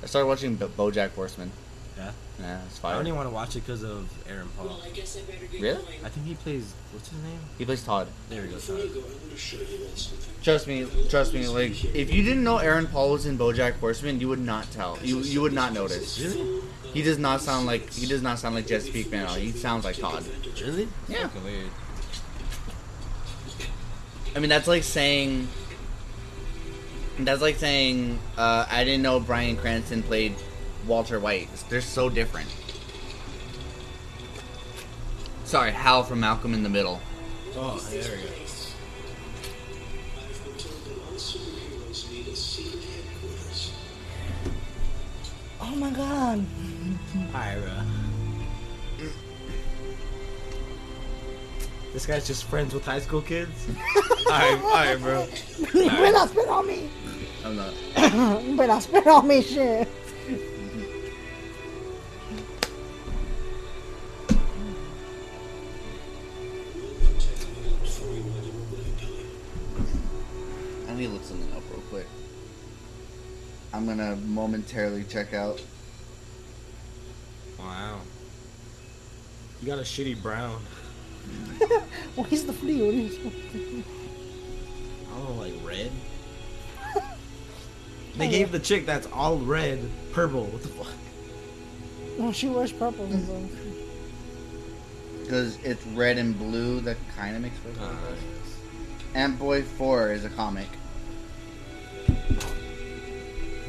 Speaker 2: I started watching Bo- BoJack Horseman.
Speaker 3: Yeah?
Speaker 2: Yeah, it's
Speaker 3: I
Speaker 2: fire.
Speaker 3: don't even want to watch it because of Aaron Paul.
Speaker 5: Well, I guess I better get
Speaker 2: Really?
Speaker 5: going.
Speaker 3: I think he plays. What's his name?
Speaker 2: He plays Todd.
Speaker 3: There we go.
Speaker 5: Before
Speaker 3: Sorry.
Speaker 5: you go, to show you all.
Speaker 2: Trust me, trust me. Like, if you didn't know Aaron Paul was in BoJack Horseman, you would not tell. You you would not notice.
Speaker 3: Really?
Speaker 2: He does not sound like he does not sound like Jesse Pinkman at all. He sounds like Todd.
Speaker 3: Really?
Speaker 2: Yeah.
Speaker 3: Weird.
Speaker 2: I mean, that's like saying. That's like saying uh, I didn't know Bryan Cranston played Walter White. They're so different. Sorry, Hal from Malcolm in the Middle.
Speaker 3: Oh, there we go.
Speaker 5: Place. I've been told that all superheroes need a secret headquarters.
Speaker 1: Oh my god.
Speaker 3: Alright, bro. This guy's just friends with high school kids. alright, alright, bro.
Speaker 1: you better not spit on me.
Speaker 2: I'm not.
Speaker 1: you better not spit on me, shit.
Speaker 2: I'm gonna momentarily check out.
Speaker 3: Wow. You got a shitty brown.
Speaker 1: Well, he's the flea. What is
Speaker 3: I don't know, like red. they gave the chick that's all red purple. What the fuck?
Speaker 1: No, she wears purple.
Speaker 2: Because it's red and blue that kind of makes for
Speaker 3: Uh,
Speaker 2: Antboy 4 is a comic.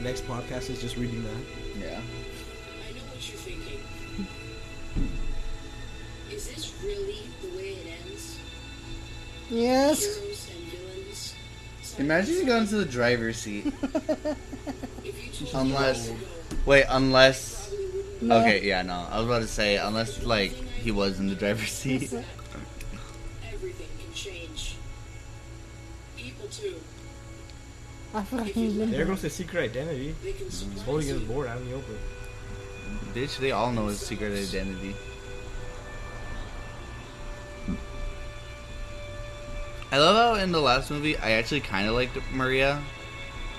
Speaker 3: Next podcast is just reading that.
Speaker 2: Yeah.
Speaker 5: I know what you're thinking. Is this really the way it ends?
Speaker 1: Yes.
Speaker 5: Heroes and
Speaker 2: Imagine you
Speaker 5: by
Speaker 2: go into the driver's seat.
Speaker 5: If you choose
Speaker 2: Unless-
Speaker 5: to
Speaker 2: Wait, unless.
Speaker 1: No.
Speaker 2: Okay, yeah, no. I was about to say, unless, like, he was in the driver's seat.
Speaker 5: everything can change. People too.
Speaker 1: I forgot he's
Speaker 3: There
Speaker 1: there.
Speaker 3: goes the secret identity.
Speaker 5: They can surprise
Speaker 3: He's holding his board out in the open.
Speaker 2: Bitch, they all know his secret identity. I love how in the last movie I actually kind of liked Maria,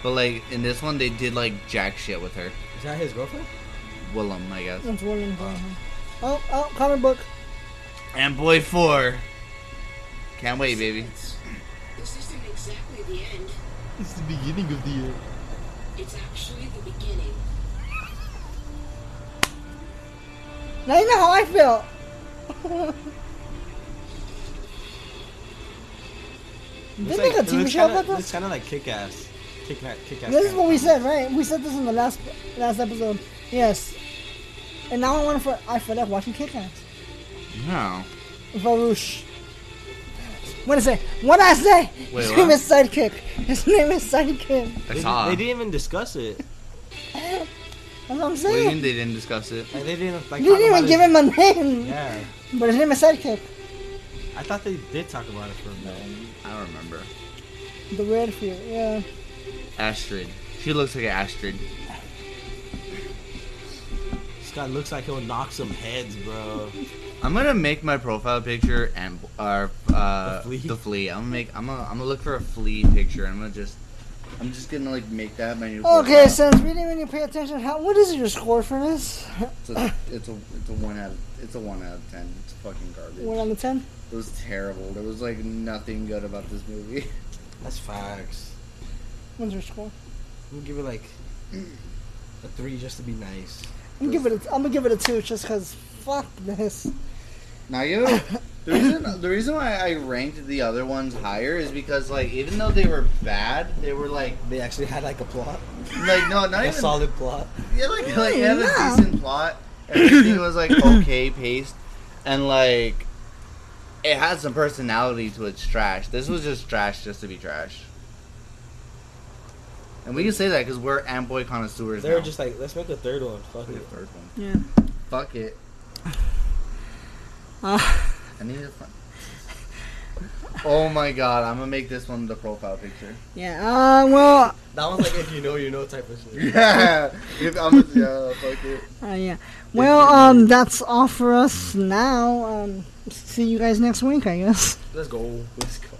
Speaker 2: but like in this one they did like jack shit with her.
Speaker 3: Is that his girlfriend?
Speaker 2: Willem, I guess.
Speaker 1: That's William Brown. Uh, oh, oh, comic book.
Speaker 2: Antboy Four. Can't wait, baby.
Speaker 5: This isn't exactly the end.
Speaker 3: It's the beginning of the year.
Speaker 5: It's actually the beginning.
Speaker 1: Now you know how I feel. Did they make a TV show about
Speaker 3: It's kind of like kick ass. Kick, kick ass.
Speaker 1: This is what we said, right? We said this in the last last episode. Yes. And now I want to. I feel like watching Kick Ass.
Speaker 2: No.
Speaker 1: Varouche. What is it? What I say?
Speaker 2: Wait,
Speaker 1: His
Speaker 2: what?
Speaker 1: name is Sidekick. His name is Sidekick.
Speaker 2: I
Speaker 3: They, they didn't even discuss it.
Speaker 1: That's what I'm
Speaker 2: What do you
Speaker 1: saying.
Speaker 2: mean they didn't discuss it?
Speaker 3: Like they didn't like.
Speaker 1: You didn't
Speaker 3: talk
Speaker 1: even
Speaker 3: about
Speaker 1: give
Speaker 3: it.
Speaker 1: him a name.
Speaker 3: Yeah,
Speaker 1: But his name is Sidekick.
Speaker 3: I thought they did talk about it for a minute.
Speaker 2: I don't remember.
Speaker 1: The Redfield, yeah.
Speaker 2: Astrid. She looks like an Astrid.
Speaker 3: This guy looks like he'll knock some heads, bro.
Speaker 2: I'm gonna make my profile picture and uh, uh
Speaker 3: The flea?
Speaker 2: the flea. I'm gonna make. I'm gonna. I'm gonna look for a flea picture. I'm gonna just. I'm just gonna like make that my new.
Speaker 1: Okay,
Speaker 2: profile.
Speaker 1: since we didn't really pay attention, how what is your score for this?
Speaker 2: It's a, it's a it's a one out of it's a one out of ten. It's fucking garbage.
Speaker 1: One out of ten.
Speaker 2: It was terrible. There was like nothing good about this movie.
Speaker 3: That's facts.
Speaker 1: What's your score?
Speaker 3: I'm gonna give it like a three just to be nice.
Speaker 1: I'm gonna give it. A, I'm gonna give it a two, just cause fuck this.
Speaker 2: Now you the reason the reason why I ranked the other ones higher is because like even though they were bad, they were like
Speaker 3: They actually had like a plot,
Speaker 2: like no not
Speaker 3: a
Speaker 2: even
Speaker 3: solid plot.
Speaker 2: yeah like like it had a decent plot. Everything was like okay paced, and like it had some personality to its trash. This was just trash just to be trash. And we can say that because we're Antboy connoisseurs.
Speaker 3: They're
Speaker 2: now.
Speaker 3: just like, let's make a third one. Fuck
Speaker 2: the
Speaker 3: it.
Speaker 2: third one.
Speaker 1: Yeah.
Speaker 2: Fuck it.
Speaker 1: Uh,
Speaker 2: I need to find. Oh my god, I'm gonna make this one the profile picture.
Speaker 1: yeah. Uh, well.
Speaker 3: That was like if you know, you know type of shit.
Speaker 2: Yeah, if I'm a, yeah, fuck it.
Speaker 1: Uh, yeah. Well, um, that's all for us now. Um, see you guys next week, I guess.
Speaker 3: Let's go. Let's go.